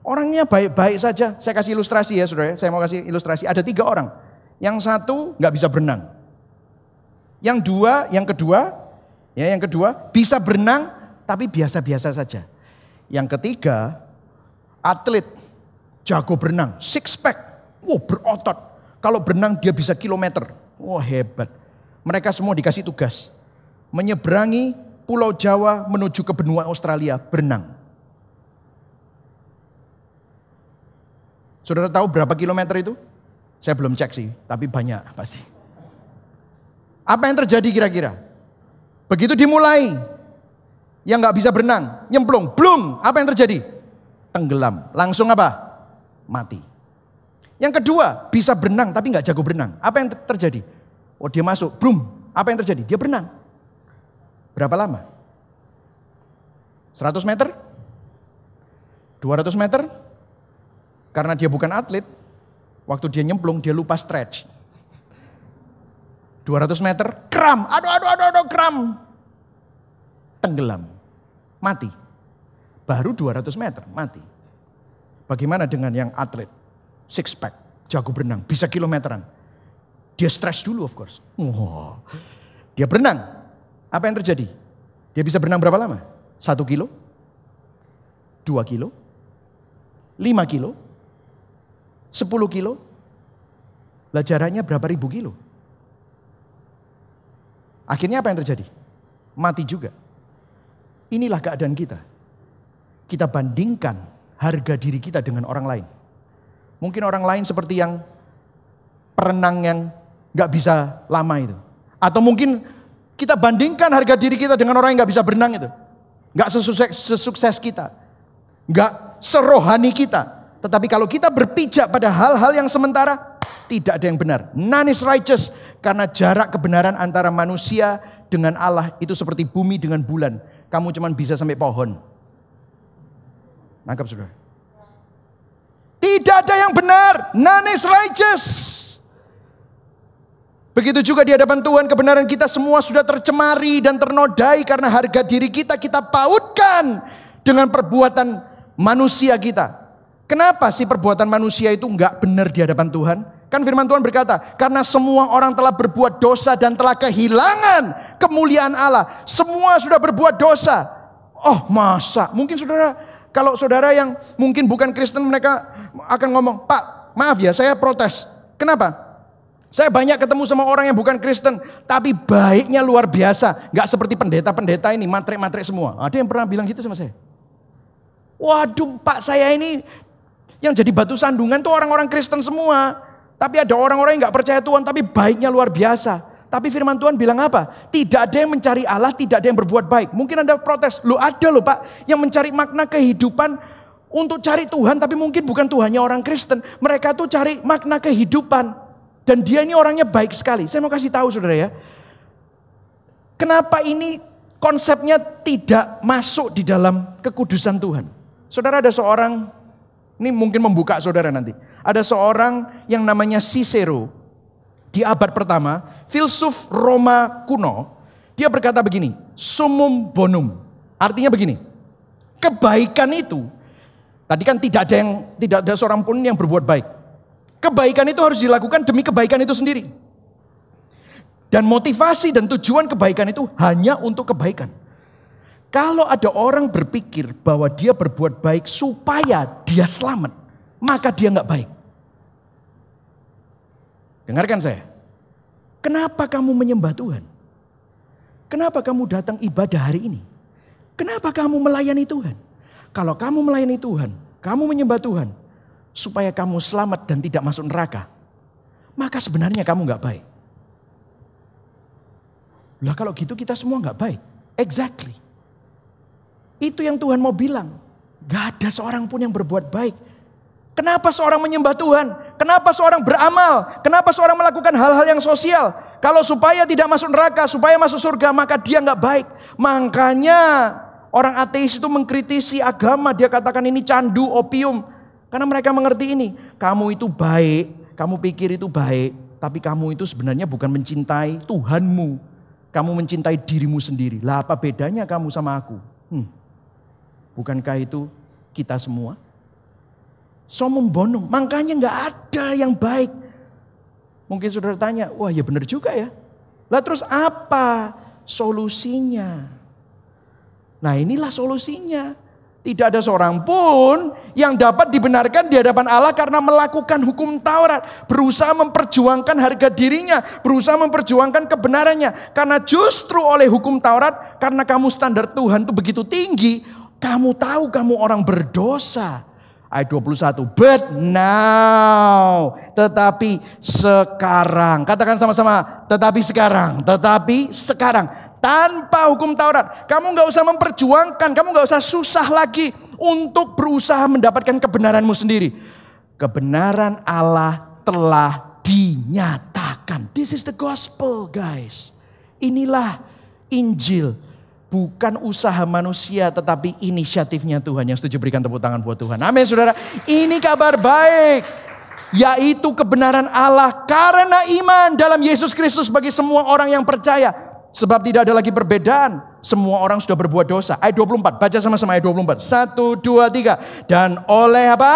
Orangnya baik-baik saja. Saya kasih ilustrasi ya, saudara. Saya mau kasih ilustrasi. Ada tiga orang. Yang satu nggak bisa berenang. Yang dua, yang kedua, ya yang kedua bisa berenang tapi biasa-biasa saja. Yang ketiga, atlet jago berenang, six pack, wow berotot, kalau berenang dia bisa kilometer. Wah hebat. Mereka semua dikasih tugas. Menyeberangi pulau Jawa menuju ke benua Australia berenang. Saudara tahu berapa kilometer itu? Saya belum cek sih, tapi banyak pasti. Apa yang terjadi kira-kira? Begitu dimulai, yang nggak bisa berenang, nyemplung, blung, apa yang terjadi? Tenggelam, langsung apa? Mati. Yang kedua, bisa berenang tapi nggak jago berenang. Apa yang terjadi? Oh dia masuk, brum. Apa yang terjadi? Dia berenang. Berapa lama? 100 meter? 200 meter? Karena dia bukan atlet, waktu dia nyemplung dia lupa stretch. 200 meter, kram, aduh aduh aduh aduh kram. Tenggelam, mati. Baru 200 meter, mati. Bagaimana dengan yang atlet? six pack, jago berenang, bisa kilometeran. Dia stres dulu of course. Wow. Dia berenang. Apa yang terjadi? Dia bisa berenang berapa lama? Satu kilo? Dua kilo? Lima kilo? Sepuluh kilo? Lah jaraknya berapa ribu kilo? Akhirnya apa yang terjadi? Mati juga. Inilah keadaan kita. Kita bandingkan harga diri kita dengan orang lain. Mungkin orang lain seperti yang perenang yang nggak bisa lama itu. Atau mungkin kita bandingkan harga diri kita dengan orang yang nggak bisa berenang itu. Nggak sesukses, sesukses kita. Nggak serohani kita. Tetapi kalau kita berpijak pada hal-hal yang sementara, tidak ada yang benar. None is righteous karena jarak kebenaran antara manusia dengan Allah itu seperti bumi dengan bulan. Kamu cuma bisa sampai pohon. Nangkap saudara. Tidak ada yang benar. None is righteous. Begitu juga di hadapan Tuhan kebenaran kita semua sudah tercemari dan ternodai karena harga diri kita kita pautkan dengan perbuatan manusia kita. Kenapa sih perbuatan manusia itu enggak benar di hadapan Tuhan? Kan firman Tuhan berkata, karena semua orang telah berbuat dosa dan telah kehilangan kemuliaan Allah. Semua sudah berbuat dosa. Oh masa? Mungkin saudara, kalau saudara yang mungkin bukan Kristen mereka akan ngomong, Pak maaf ya saya protes. Kenapa? Saya banyak ketemu sama orang yang bukan Kristen, tapi baiknya luar biasa. Gak seperti pendeta-pendeta ini, matre-matre semua. Ada yang pernah bilang gitu sama saya. Waduh pak saya ini yang jadi batu sandungan tuh orang-orang Kristen semua. Tapi ada orang-orang yang gak percaya Tuhan, tapi baiknya luar biasa. Tapi firman Tuhan bilang apa? Tidak ada yang mencari Allah, tidak ada yang berbuat baik. Mungkin Anda protes, lu ada loh pak yang mencari makna kehidupan untuk cari Tuhan, tapi mungkin bukan Tuhannya orang Kristen. Mereka tuh cari makna kehidupan. Dan dia ini orangnya baik sekali. Saya mau kasih tahu saudara ya. Kenapa ini konsepnya tidak masuk di dalam kekudusan Tuhan. Saudara ada seorang, ini mungkin membuka saudara nanti. Ada seorang yang namanya Cicero. Di abad pertama, filsuf Roma kuno. Dia berkata begini, sumum bonum. Artinya begini, kebaikan itu, tadi kan tidak ada yang tidak ada seorang pun yang berbuat baik. Kebaikan itu harus dilakukan demi kebaikan itu sendiri. Dan motivasi dan tujuan kebaikan itu hanya untuk kebaikan. Kalau ada orang berpikir bahwa dia berbuat baik supaya dia selamat, maka dia nggak baik. Dengarkan saya. Kenapa kamu menyembah Tuhan? Kenapa kamu datang ibadah hari ini? Kenapa kamu melayani Tuhan? Kalau kamu melayani Tuhan, kamu menyembah Tuhan, supaya kamu selamat dan tidak masuk neraka, maka sebenarnya kamu nggak baik. Lah kalau gitu kita semua nggak baik. Exactly. Itu yang Tuhan mau bilang. Gak ada seorang pun yang berbuat baik. Kenapa seorang menyembah Tuhan? Kenapa seorang beramal? Kenapa seorang melakukan hal-hal yang sosial? Kalau supaya tidak masuk neraka, supaya masuk surga, maka dia nggak baik. Makanya orang ateis itu mengkritisi agama. Dia katakan ini candu, opium. Karena mereka mengerti ini, kamu itu baik, kamu pikir itu baik, tapi kamu itu sebenarnya bukan mencintai Tuhanmu. Kamu mencintai dirimu sendiri. Lah apa bedanya kamu sama aku? Hmm. Bukankah itu kita semua? Somum bonum, makanya nggak ada yang baik. Mungkin saudara tanya, wah ya benar juga ya. Lah terus apa solusinya? Nah inilah solusinya. Tidak ada seorang pun yang dapat dibenarkan di hadapan Allah karena melakukan hukum Taurat. Berusaha memperjuangkan harga dirinya. Berusaha memperjuangkan kebenarannya. Karena justru oleh hukum Taurat, karena kamu standar Tuhan itu begitu tinggi, kamu tahu kamu orang berdosa. Ayat 21. But now. Tetapi sekarang. Katakan sama-sama. Tetapi sekarang. Tetapi sekarang. Tanpa hukum Taurat. Kamu nggak usah memperjuangkan. Kamu nggak usah susah lagi. Untuk berusaha mendapatkan kebenaranmu sendiri. Kebenaran Allah telah dinyatakan. This is the gospel guys. Inilah Injil bukan usaha manusia tetapi inisiatifnya Tuhan. Yang setuju berikan tepuk tangan buat Tuhan. Amin saudara. Ini kabar baik. Yaitu kebenaran Allah karena iman dalam Yesus Kristus bagi semua orang yang percaya. Sebab tidak ada lagi perbedaan. Semua orang sudah berbuat dosa. Ayat 24. Baca sama-sama ayat 24. Satu, dua, tiga. Dan oleh apa?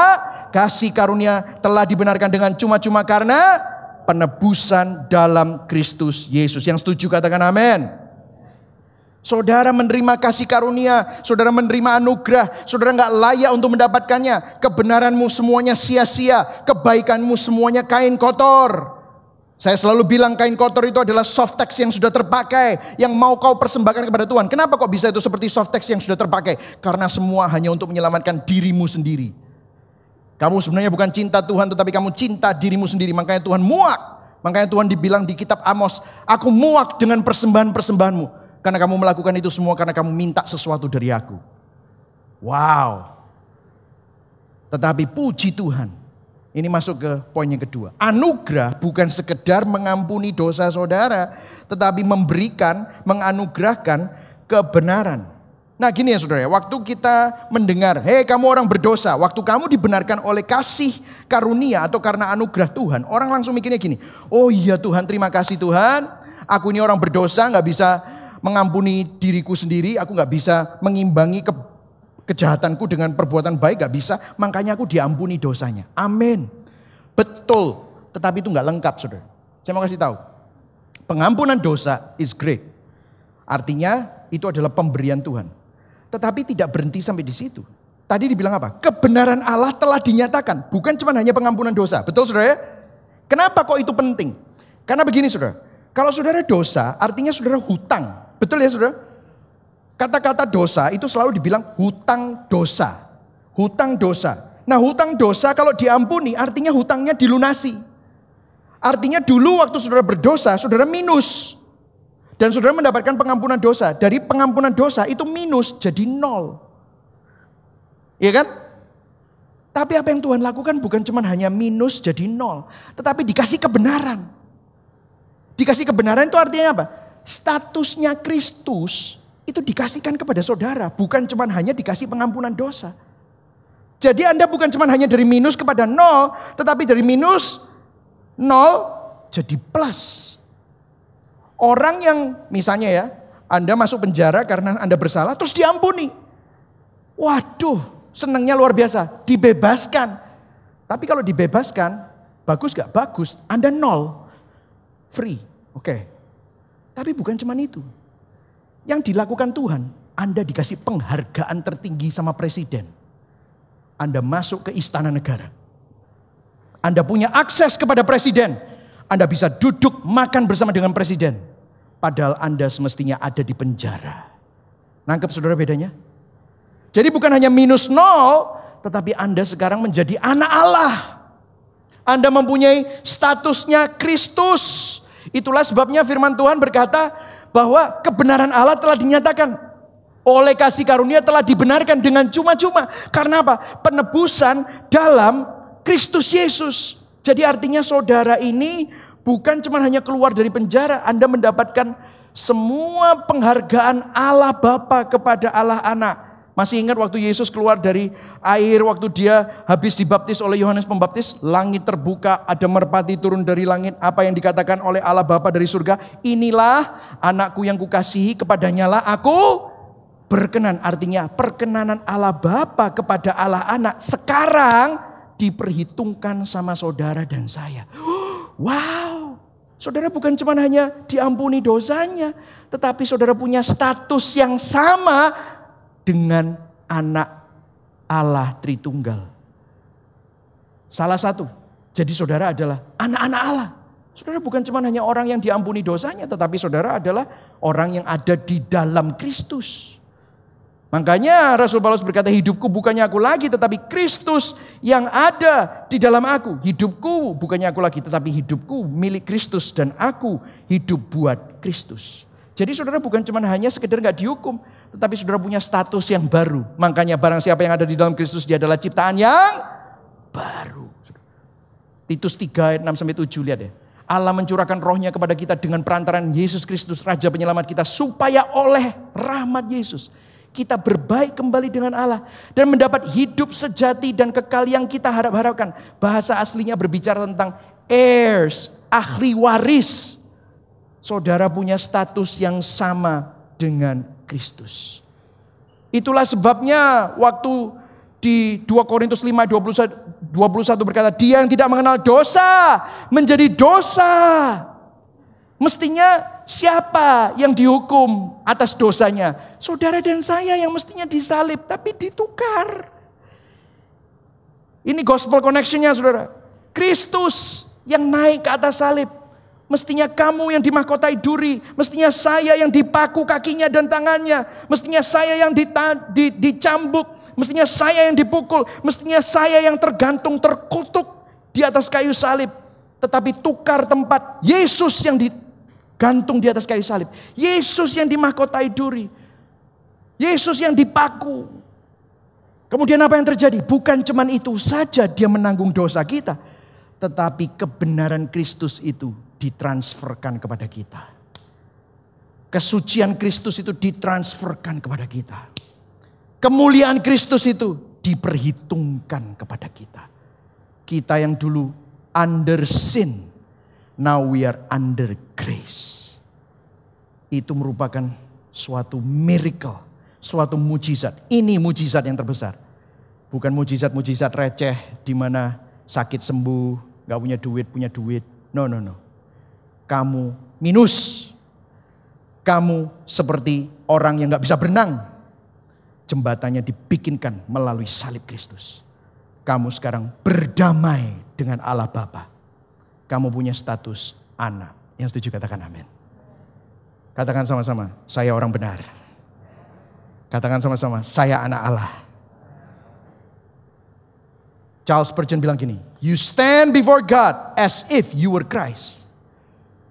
Kasih karunia telah dibenarkan dengan cuma-cuma karena penebusan dalam Kristus Yesus. Yang setuju katakan amin. Saudara menerima kasih karunia, saudara menerima anugerah, saudara nggak layak untuk mendapatkannya. Kebenaranmu semuanya sia-sia, kebaikanmu semuanya kain kotor. Saya selalu bilang kain kotor itu adalah soft text yang sudah terpakai, yang mau kau persembahkan kepada Tuhan. Kenapa kok bisa itu seperti soft text yang sudah terpakai? Karena semua hanya untuk menyelamatkan dirimu sendiri. Kamu sebenarnya bukan cinta Tuhan, tetapi kamu cinta dirimu sendiri. Makanya Tuhan muak. Makanya Tuhan dibilang di kitab Amos, aku muak dengan persembahan-persembahanmu. Karena kamu melakukan itu semua karena kamu minta sesuatu dari aku. Wow. Tetapi puji Tuhan. Ini masuk ke poin yang kedua. Anugerah bukan sekedar mengampuni dosa saudara, tetapi memberikan, menganugerahkan kebenaran. Nah gini ya saudara, ya, waktu kita mendengar, hei kamu orang berdosa, waktu kamu dibenarkan oleh kasih karunia atau karena anugerah Tuhan, orang langsung mikirnya gini, oh iya Tuhan terima kasih Tuhan, aku ini orang berdosa nggak bisa mengampuni diriku sendiri, aku nggak bisa mengimbangi ke, kejahatanku dengan perbuatan baik, nggak bisa, makanya aku diampuni dosanya. Amin. Betul, tetapi itu nggak lengkap saudara. Saya mau kasih tahu, pengampunan dosa is great. Artinya itu adalah pemberian Tuhan. Tetapi tidak berhenti sampai di situ. Tadi dibilang apa? Kebenaran Allah telah dinyatakan. Bukan cuma hanya pengampunan dosa. Betul saudara ya? Kenapa kok itu penting? Karena begini saudara. Kalau saudara dosa artinya saudara hutang. Betul ya saudara? Kata-kata dosa itu selalu dibilang hutang dosa. Hutang dosa. Nah hutang dosa kalau diampuni artinya hutangnya dilunasi. Artinya dulu waktu saudara berdosa, saudara minus. Dan saudara mendapatkan pengampunan dosa. Dari pengampunan dosa itu minus jadi nol. Iya kan? Tapi apa yang Tuhan lakukan bukan cuma hanya minus jadi nol. Tetapi dikasih kebenaran. Dikasih kebenaran itu artinya apa? Statusnya Kristus itu dikasihkan kepada saudara. Bukan cuma hanya dikasih pengampunan dosa. Jadi Anda bukan cuma hanya dari minus kepada nol. Tetapi dari minus nol jadi plus. Orang yang misalnya ya, Anda masuk penjara karena Anda bersalah terus diampuni. Waduh, senangnya luar biasa, dibebaskan. Tapi kalau dibebaskan, bagus gak? Bagus, Anda nol. Free, oke. Okay. Tapi bukan cuma itu. Yang dilakukan Tuhan, Anda dikasih penghargaan tertinggi sama presiden. Anda masuk ke istana negara. Anda punya akses kepada presiden. Anda bisa duduk makan bersama dengan presiden. Padahal Anda semestinya ada di penjara. Nangkep saudara bedanya? Jadi bukan hanya minus nol, tetapi Anda sekarang menjadi anak Allah. Anda mempunyai statusnya Kristus. Itulah sebabnya firman Tuhan berkata bahwa kebenaran Allah telah dinyatakan. Oleh kasih karunia telah dibenarkan dengan cuma-cuma. Karena apa? Penebusan dalam Kristus Yesus. Jadi artinya saudara ini bukan cuma hanya keluar dari penjara, Anda mendapatkan semua penghargaan Allah Bapa kepada Allah Anak. Masih ingat waktu Yesus keluar dari air, waktu dia habis dibaptis oleh Yohanes Pembaptis, langit terbuka, ada merpati turun dari langit. Apa yang dikatakan oleh Allah Bapa dari surga? Inilah anakku yang kukasihi, kepadanya lah aku berkenan. Artinya perkenanan Allah Bapa kepada Allah Anak sekarang diperhitungkan sama saudara dan saya. Wow, saudara bukan cuma hanya diampuni dosanya, tetapi saudara punya status yang sama dengan anak Allah Tritunggal. Salah satu, jadi saudara adalah anak-anak Allah. Saudara bukan cuma hanya orang yang diampuni dosanya, tetapi saudara adalah orang yang ada di dalam Kristus. Makanya Rasul Paulus berkata hidupku bukannya aku lagi tetapi Kristus yang ada di dalam aku. Hidupku bukannya aku lagi tetapi hidupku milik Kristus dan aku hidup buat Kristus. Jadi saudara bukan cuma hanya sekedar nggak dihukum, tetapi saudara punya status yang baru. Makanya barang siapa yang ada di dalam Kristus dia adalah ciptaan yang baru. Titus 3 ayat 6 sampai 7 lihat ya. Allah mencurahkan rohnya kepada kita dengan perantaran Yesus Kristus Raja penyelamat kita supaya oleh rahmat Yesus kita berbaik kembali dengan Allah dan mendapat hidup sejati dan kekal yang kita harap-harapkan. Bahasa aslinya berbicara tentang heirs, ahli waris. Saudara punya status yang sama dengan Kristus. Itulah sebabnya waktu di 2 Korintus 5 21, 21 berkata, dia yang tidak mengenal dosa menjadi dosa. Mestinya siapa yang dihukum atas dosanya? Saudara dan saya yang mestinya disalib, tapi ditukar. Ini gospel connectionnya saudara. Kristus yang naik ke atas salib. Mestinya kamu yang dimahkotai duri. Mestinya saya yang dipaku kakinya dan tangannya. Mestinya saya yang dita, di, dicambuk. Mestinya saya yang dipukul. Mestinya saya yang tergantung, terkutuk di atas kayu salib. Tetapi tukar tempat Yesus yang di, gantung di atas kayu salib. Yesus yang dimahkotai duri. Yesus yang dipaku. Kemudian apa yang terjadi? Bukan cuma itu saja dia menanggung dosa kita. Tetapi kebenaran Kristus itu ditransferkan kepada kita. Kesucian Kristus itu ditransferkan kepada kita. Kemuliaan Kristus itu diperhitungkan kepada kita. Kita yang dulu under sin, now we are under grace. Itu merupakan suatu miracle suatu mujizat. Ini mujizat yang terbesar. Bukan mujizat-mujizat receh di mana sakit sembuh, gak punya duit, punya duit. No, no, no. Kamu minus. Kamu seperti orang yang gak bisa berenang. Jembatannya dibikinkan melalui salib Kristus. Kamu sekarang berdamai dengan Allah Bapa. Kamu punya status anak. Yang setuju katakan amin. Katakan sama-sama, saya orang benar. Katakan sama-sama, saya anak Allah. Charles Spurgeon bilang gini, you stand before God as if you were Christ.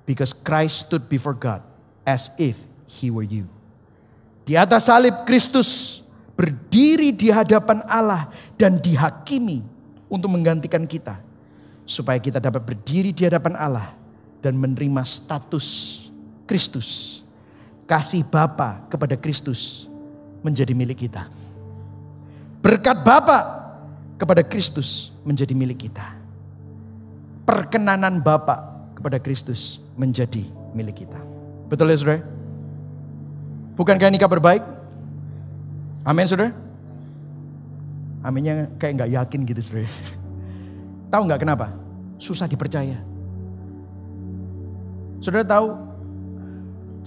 Because Christ stood before God as if he were you. Di atas salib Kristus berdiri di hadapan Allah dan dihakimi untuk menggantikan kita. Supaya kita dapat berdiri di hadapan Allah dan menerima status Kristus. Kasih Bapa kepada Kristus menjadi milik kita. Berkat Bapa kepada Kristus menjadi milik kita. Perkenanan Bapa kepada Kristus menjadi milik kita. Betul ya saudara? Bukankah ini kabar baik? Amin saudara? Aminnya kayak nggak yakin gitu saudara. Tahu nggak kenapa? Susah dipercaya. Saudara tahu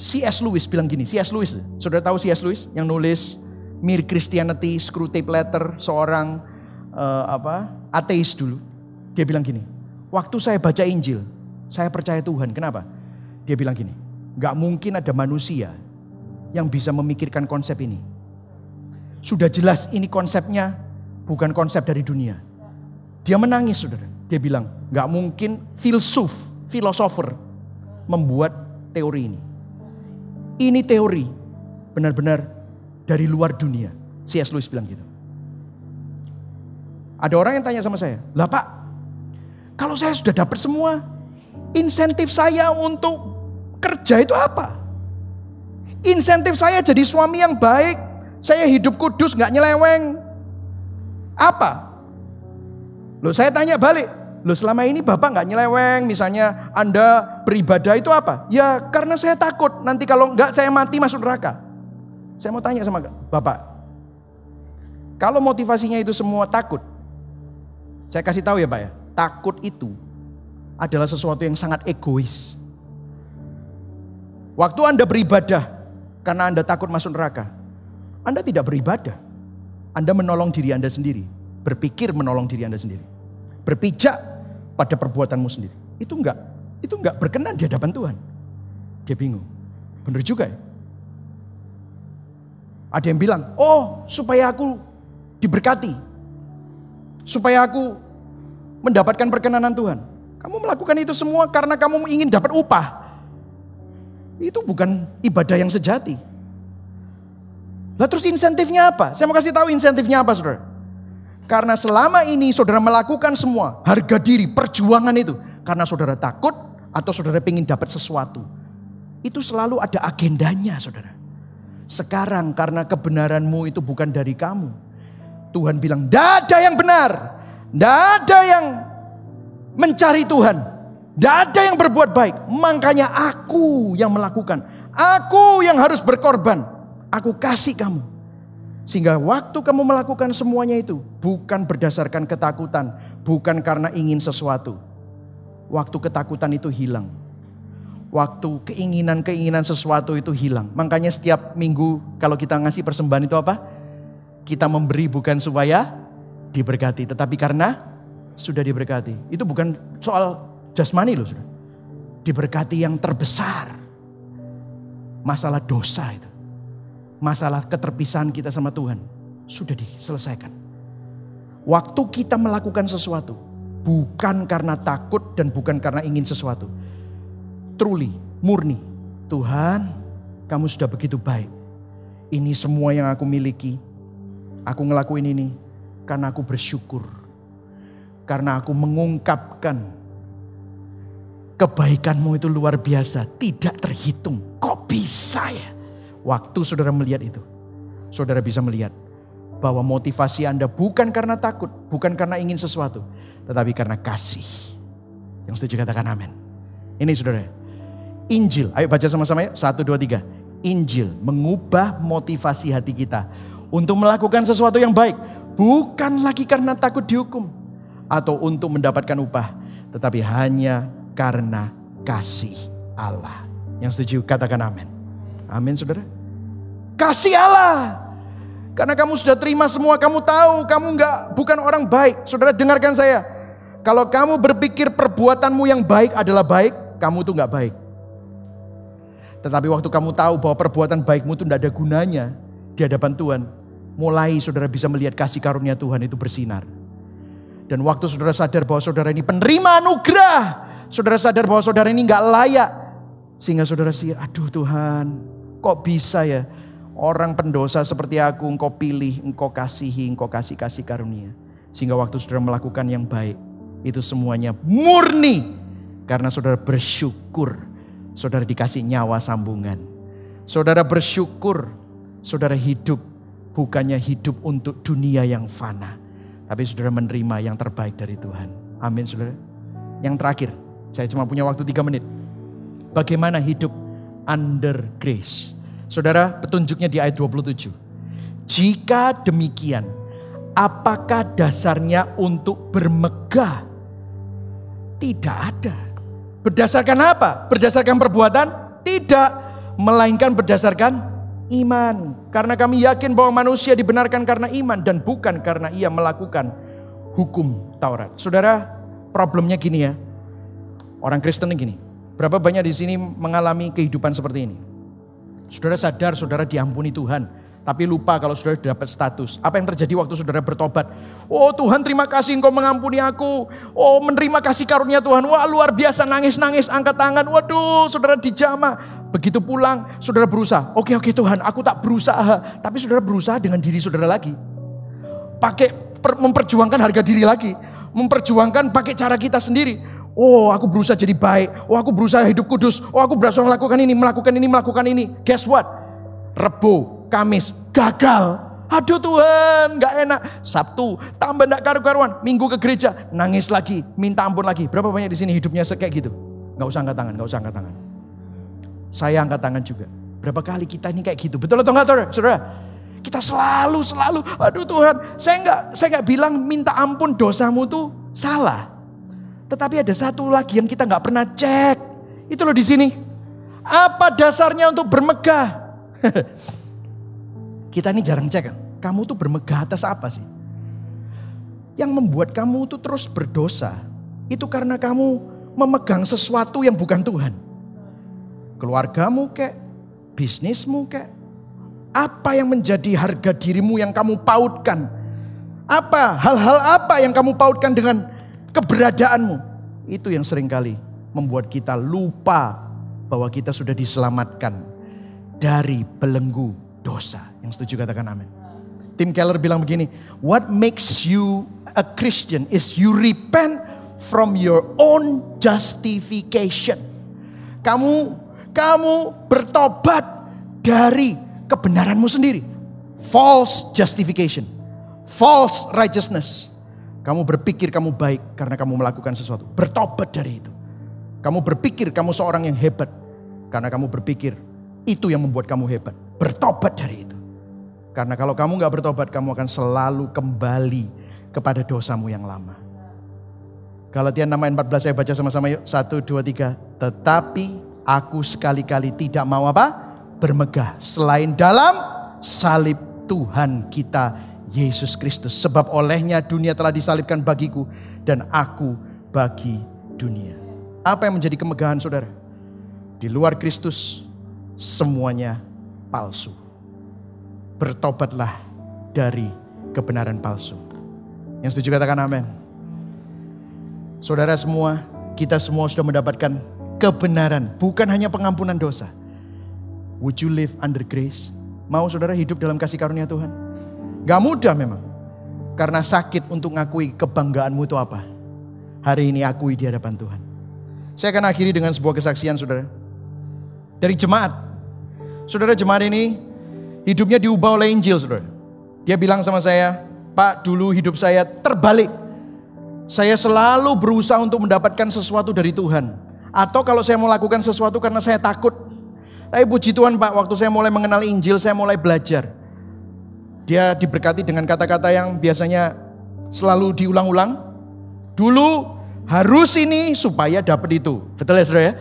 C.S. Lewis bilang gini, C.S. Lewis, saudara tahu C.S. Lewis yang nulis Mere Christianity, Screwtape Letter, seorang uh, apa ateis dulu. Dia bilang gini, waktu saya baca Injil, saya percaya Tuhan. Kenapa? Dia bilang gini, gak mungkin ada manusia yang bisa memikirkan konsep ini. Sudah jelas ini konsepnya bukan konsep dari dunia. Dia menangis saudara. Dia bilang, gak mungkin filsuf, filosofer membuat teori ini. Ini teori benar-benar dari luar dunia. C.S. Lewis bilang gitu. Ada orang yang tanya sama saya, lah pak, kalau saya sudah dapat semua, insentif saya untuk kerja itu apa? Insentif saya jadi suami yang baik, saya hidup kudus, nggak nyeleweng. Apa? Loh saya tanya balik, Loh selama ini Bapak nggak nyeleweng, misalnya Anda beribadah itu apa? Ya karena saya takut nanti kalau nggak saya mati masuk neraka. Saya mau tanya sama Bapak, kalau motivasinya itu semua takut, saya kasih tahu ya Pak ya, takut itu adalah sesuatu yang sangat egois. Waktu Anda beribadah karena Anda takut masuk neraka, Anda tidak beribadah. Anda menolong diri Anda sendiri, berpikir menolong diri Anda sendiri. Berpijak pada perbuatanmu sendiri. Itu enggak, itu enggak berkenan di hadapan Tuhan. Dia bingung. Benar juga ya. Ada yang bilang, oh supaya aku diberkati. Supaya aku mendapatkan perkenanan Tuhan. Kamu melakukan itu semua karena kamu ingin dapat upah. Itu bukan ibadah yang sejati. Lah terus insentifnya apa? Saya mau kasih tahu insentifnya apa saudara. Karena selama ini saudara melakukan semua harga diri, perjuangan itu. Karena saudara takut atau saudara ingin dapat sesuatu. Itu selalu ada agendanya saudara. Sekarang karena kebenaranmu itu bukan dari kamu. Tuhan bilang, tidak ada yang benar. Tidak ada yang mencari Tuhan. Tidak ada yang berbuat baik. Makanya aku yang melakukan. Aku yang harus berkorban. Aku kasih kamu. Sehingga waktu kamu melakukan semuanya itu bukan berdasarkan ketakutan, bukan karena ingin sesuatu. Waktu ketakutan itu hilang. Waktu keinginan-keinginan sesuatu itu hilang. Makanya setiap minggu kalau kita ngasih persembahan itu apa? Kita memberi bukan supaya diberkati, tetapi karena sudah diberkati. Itu bukan soal jasmani loh, sudah. Diberkati yang terbesar. Masalah dosa itu masalah keterpisahan kita sama Tuhan sudah diselesaikan. Waktu kita melakukan sesuatu bukan karena takut dan bukan karena ingin sesuatu. Truly, murni. Tuhan, kamu sudah begitu baik. Ini semua yang aku miliki Aku ngelakuin ini karena aku bersyukur. Karena aku mengungkapkan kebaikanmu itu luar biasa, tidak terhitung. Kok bisa ya? Waktu saudara melihat itu, saudara bisa melihat bahwa motivasi Anda bukan karena takut, bukan karena ingin sesuatu, tetapi karena kasih. Yang setuju katakan amin. Ini saudara, Injil, ayo baca sama-sama ya, satu, dua, tiga. Injil mengubah motivasi hati kita untuk melakukan sesuatu yang baik. Bukan lagi karena takut dihukum atau untuk mendapatkan upah, tetapi hanya karena kasih Allah. Yang setuju katakan amin. Amin saudara. Kasih Allah. Karena kamu sudah terima semua, kamu tahu kamu enggak bukan orang baik. Saudara dengarkan saya. Kalau kamu berpikir perbuatanmu yang baik adalah baik, kamu tuh enggak baik. Tetapi waktu kamu tahu bahwa perbuatan baikmu itu tidak ada gunanya di hadapan Tuhan, mulai saudara bisa melihat kasih karunia Tuhan itu bersinar. Dan waktu saudara sadar bahwa saudara ini penerima anugerah, saudara sadar bahwa saudara ini nggak layak, sehingga saudara sih, aduh Tuhan, kok bisa ya orang pendosa seperti aku engkau pilih, engkau kasihi, engkau kasih kasih karunia. Sehingga waktu saudara melakukan yang baik, itu semuanya murni karena saudara bersyukur saudara dikasih nyawa sambungan. Saudara bersyukur, saudara hidup bukannya hidup untuk dunia yang fana. Tapi saudara menerima yang terbaik dari Tuhan. Amin saudara. Yang terakhir, saya cuma punya waktu tiga menit. Bagaimana hidup under grace? Saudara, petunjuknya di ayat 27. Jika demikian, apakah dasarnya untuk bermegah? Tidak ada. Berdasarkan apa? Berdasarkan perbuatan? Tidak, melainkan berdasarkan iman. Karena kami yakin bahwa manusia dibenarkan karena iman dan bukan karena ia melakukan hukum Taurat. Saudara, problemnya gini ya. Orang Kristen gini. Berapa banyak di sini mengalami kehidupan seperti ini? Saudara sadar saudara diampuni Tuhan. Tapi lupa kalau saudara dapat status. Apa yang terjadi waktu saudara bertobat? Oh Tuhan terima kasih engkau mengampuni aku. Oh menerima kasih karunia Tuhan. Wah luar biasa nangis-nangis angkat tangan. Waduh saudara dijama. Begitu pulang saudara berusaha. Oke oke Tuhan aku tak berusaha. Tapi saudara berusaha dengan diri saudara lagi. Pakai memperjuangkan harga diri lagi. Memperjuangkan pakai cara kita sendiri. Oh aku berusaha jadi baik. Oh aku berusaha hidup kudus. Oh aku berusaha melakukan ini, melakukan ini, melakukan ini. Guess what? Rebo Kamis gagal. Aduh Tuhan, gak enak. Sabtu tambah gak karu-karuan. Minggu ke gereja nangis lagi, minta ampun lagi. Berapa banyak di sini hidupnya kayak gitu? Gak usah angkat tangan, gak usah angkat tangan. Saya angkat tangan juga. Berapa kali kita ini kayak gitu? Betul atau enggak saudara? saudara? Kita selalu, selalu, aduh Tuhan, saya nggak, saya nggak bilang minta ampun dosamu tuh salah. Tetapi ada satu lagi yang kita nggak pernah cek. Itu loh di sini. Apa dasarnya untuk bermegah? Kita ini jarang cek kan. Kamu tuh bermegah atas apa sih? Yang membuat kamu tuh terus berdosa. Itu karena kamu memegang sesuatu yang bukan Tuhan. Keluargamu kek, bisnismu kek. Apa yang menjadi harga dirimu yang kamu pautkan? Apa hal-hal apa yang kamu pautkan dengan keberadaanmu? Itu yang sering kali membuat kita lupa bahwa kita sudah diselamatkan dari belenggu dosa. Yang setuju katakan amin. Tim Keller bilang begini, what makes you a Christian is you repent from your own justification. Kamu kamu bertobat dari kebenaranmu sendiri. False justification. False righteousness. Kamu berpikir kamu baik karena kamu melakukan sesuatu. Bertobat dari itu. Kamu berpikir kamu seorang yang hebat karena kamu berpikir itu yang membuat kamu hebat. Bertobat dari itu. Karena kalau kamu nggak bertobat, kamu akan selalu kembali kepada dosamu yang lama. Galatian 6 ayat 14 saya baca sama-sama yuk. Satu, dua, tiga. Tetapi aku sekali-kali tidak mau apa? Bermegah. Selain dalam salib Tuhan kita Yesus Kristus. Sebab olehnya dunia telah disalibkan bagiku dan aku bagi dunia. Apa yang menjadi kemegahan saudara? Di luar Kristus semuanya palsu bertobatlah dari kebenaran palsu. Yang setuju katakan amin. Saudara semua, kita semua sudah mendapatkan kebenaran, bukan hanya pengampunan dosa. Would you live under grace? Mau saudara hidup dalam kasih karunia Tuhan? Gak mudah memang. Karena sakit untuk ngakui kebanggaanmu itu apa. Hari ini akui di hadapan Tuhan. Saya akan akhiri dengan sebuah kesaksian saudara. Dari jemaat. Saudara jemaat ini hidupnya diubah oleh Injil saudara. Dia bilang sama saya, Pak dulu hidup saya terbalik. Saya selalu berusaha untuk mendapatkan sesuatu dari Tuhan. Atau kalau saya mau lakukan sesuatu karena saya takut. Tapi puji Tuhan Pak, waktu saya mulai mengenal Injil, saya mulai belajar. Dia diberkati dengan kata-kata yang biasanya selalu diulang-ulang. Dulu harus ini supaya dapat itu. Betul ya saudara ya?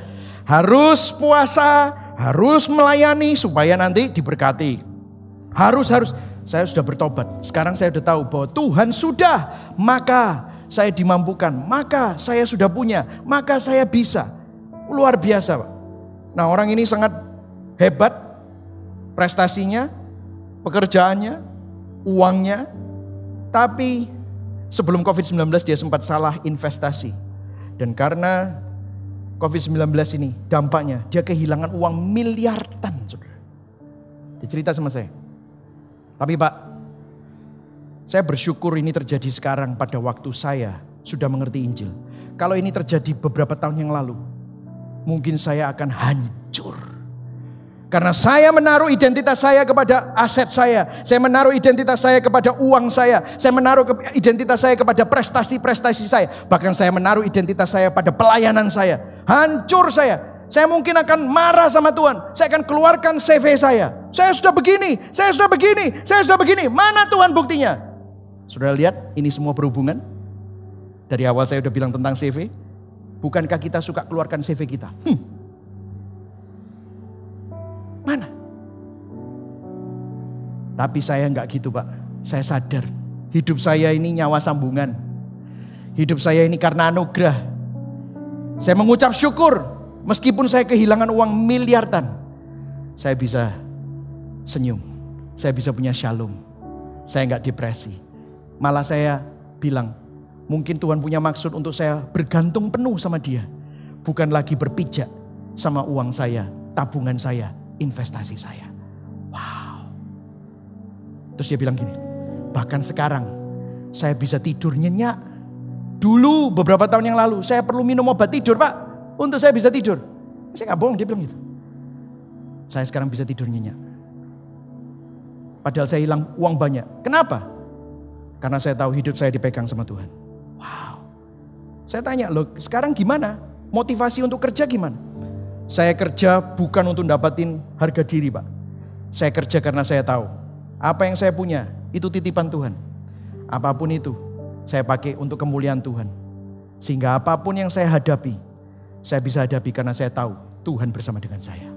Harus puasa, harus melayani supaya nanti diberkati. Harus, harus. Saya sudah bertobat. Sekarang saya sudah tahu bahwa Tuhan sudah, maka saya dimampukan, maka saya sudah punya, maka saya bisa. Luar biasa, Pak. Nah, orang ini sangat hebat prestasinya, pekerjaannya, uangnya. Tapi sebelum Covid-19 dia sempat salah investasi. Dan karena Covid-19 ini dampaknya dia kehilangan uang miliaran, Saudara. Dia cerita sama saya. Tapi Pak, saya bersyukur ini terjadi sekarang pada waktu saya sudah mengerti Injil. Kalau ini terjadi beberapa tahun yang lalu, mungkin saya akan hancur. Karena saya menaruh identitas saya kepada aset saya. Saya menaruh identitas saya kepada uang saya. Saya menaruh identitas saya kepada prestasi-prestasi saya. Bahkan saya menaruh identitas saya pada pelayanan saya. Hancur saya. Saya mungkin akan marah sama Tuhan. Saya akan keluarkan CV saya. Saya sudah begini, saya sudah begini, saya sudah begini. Mana Tuhan buktinya? Sudah lihat ini semua berhubungan? Dari awal saya sudah bilang tentang CV. Bukankah kita suka keluarkan CV kita? Hmm. Mana? Tapi saya enggak gitu pak. Saya sadar. Hidup saya ini nyawa sambungan. Hidup saya ini karena anugerah. Saya mengucap syukur Meskipun saya kehilangan uang miliaran, saya bisa senyum. Saya bisa punya shalom. Saya nggak depresi. Malah saya bilang, mungkin Tuhan punya maksud untuk saya bergantung penuh sama dia. Bukan lagi berpijak sama uang saya, tabungan saya, investasi saya. Wow. Terus dia bilang gini, bahkan sekarang saya bisa tidur nyenyak. Dulu beberapa tahun yang lalu saya perlu minum obat tidur pak untuk saya bisa tidur. Saya nggak bohong, dia bilang gitu. Saya sekarang bisa tidur nyenyak. Padahal saya hilang uang banyak. Kenapa? Karena saya tahu hidup saya dipegang sama Tuhan. Saya tanya, loh sekarang gimana? Motivasi untuk kerja gimana? Saya kerja bukan untuk dapatin harga diri Pak. Saya kerja karena saya tahu. Apa yang saya punya, itu titipan Tuhan. Apa pun itu, saya pakai untuk kemuliaan Tuhan. Sehingga apa pun yang saya hadapi, saya bisa hadapi karena saya tahu Tuhan bersama dengan saya.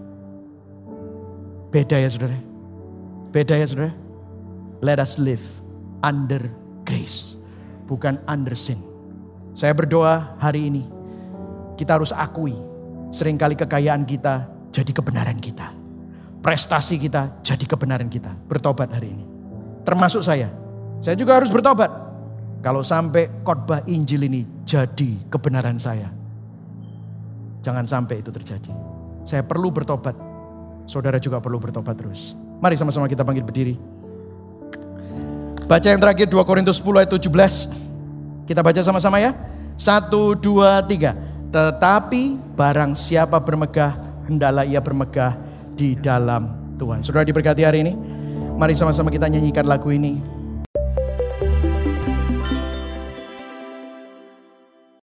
Beda ya saudara. Beda ya saudara. Let us live under grace. Bukan under sin. Saya berdoa hari ini. Kita harus akui. Seringkali kekayaan kita jadi kebenaran kita. Prestasi kita jadi kebenaran kita. Bertobat hari ini. Termasuk saya. Saya juga harus bertobat. Kalau sampai khotbah Injil ini jadi kebenaran saya Jangan sampai itu terjadi. Saya perlu bertobat. Saudara juga perlu bertobat terus. Mari sama-sama kita panggil berdiri. Baca yang terakhir 2 Korintus 10 ayat 17. Kita baca sama-sama ya. Satu, dua, tiga. Tetapi barang siapa bermegah, hendaklah ia bermegah di dalam Tuhan. Saudara diberkati hari ini. Mari sama-sama kita nyanyikan lagu ini.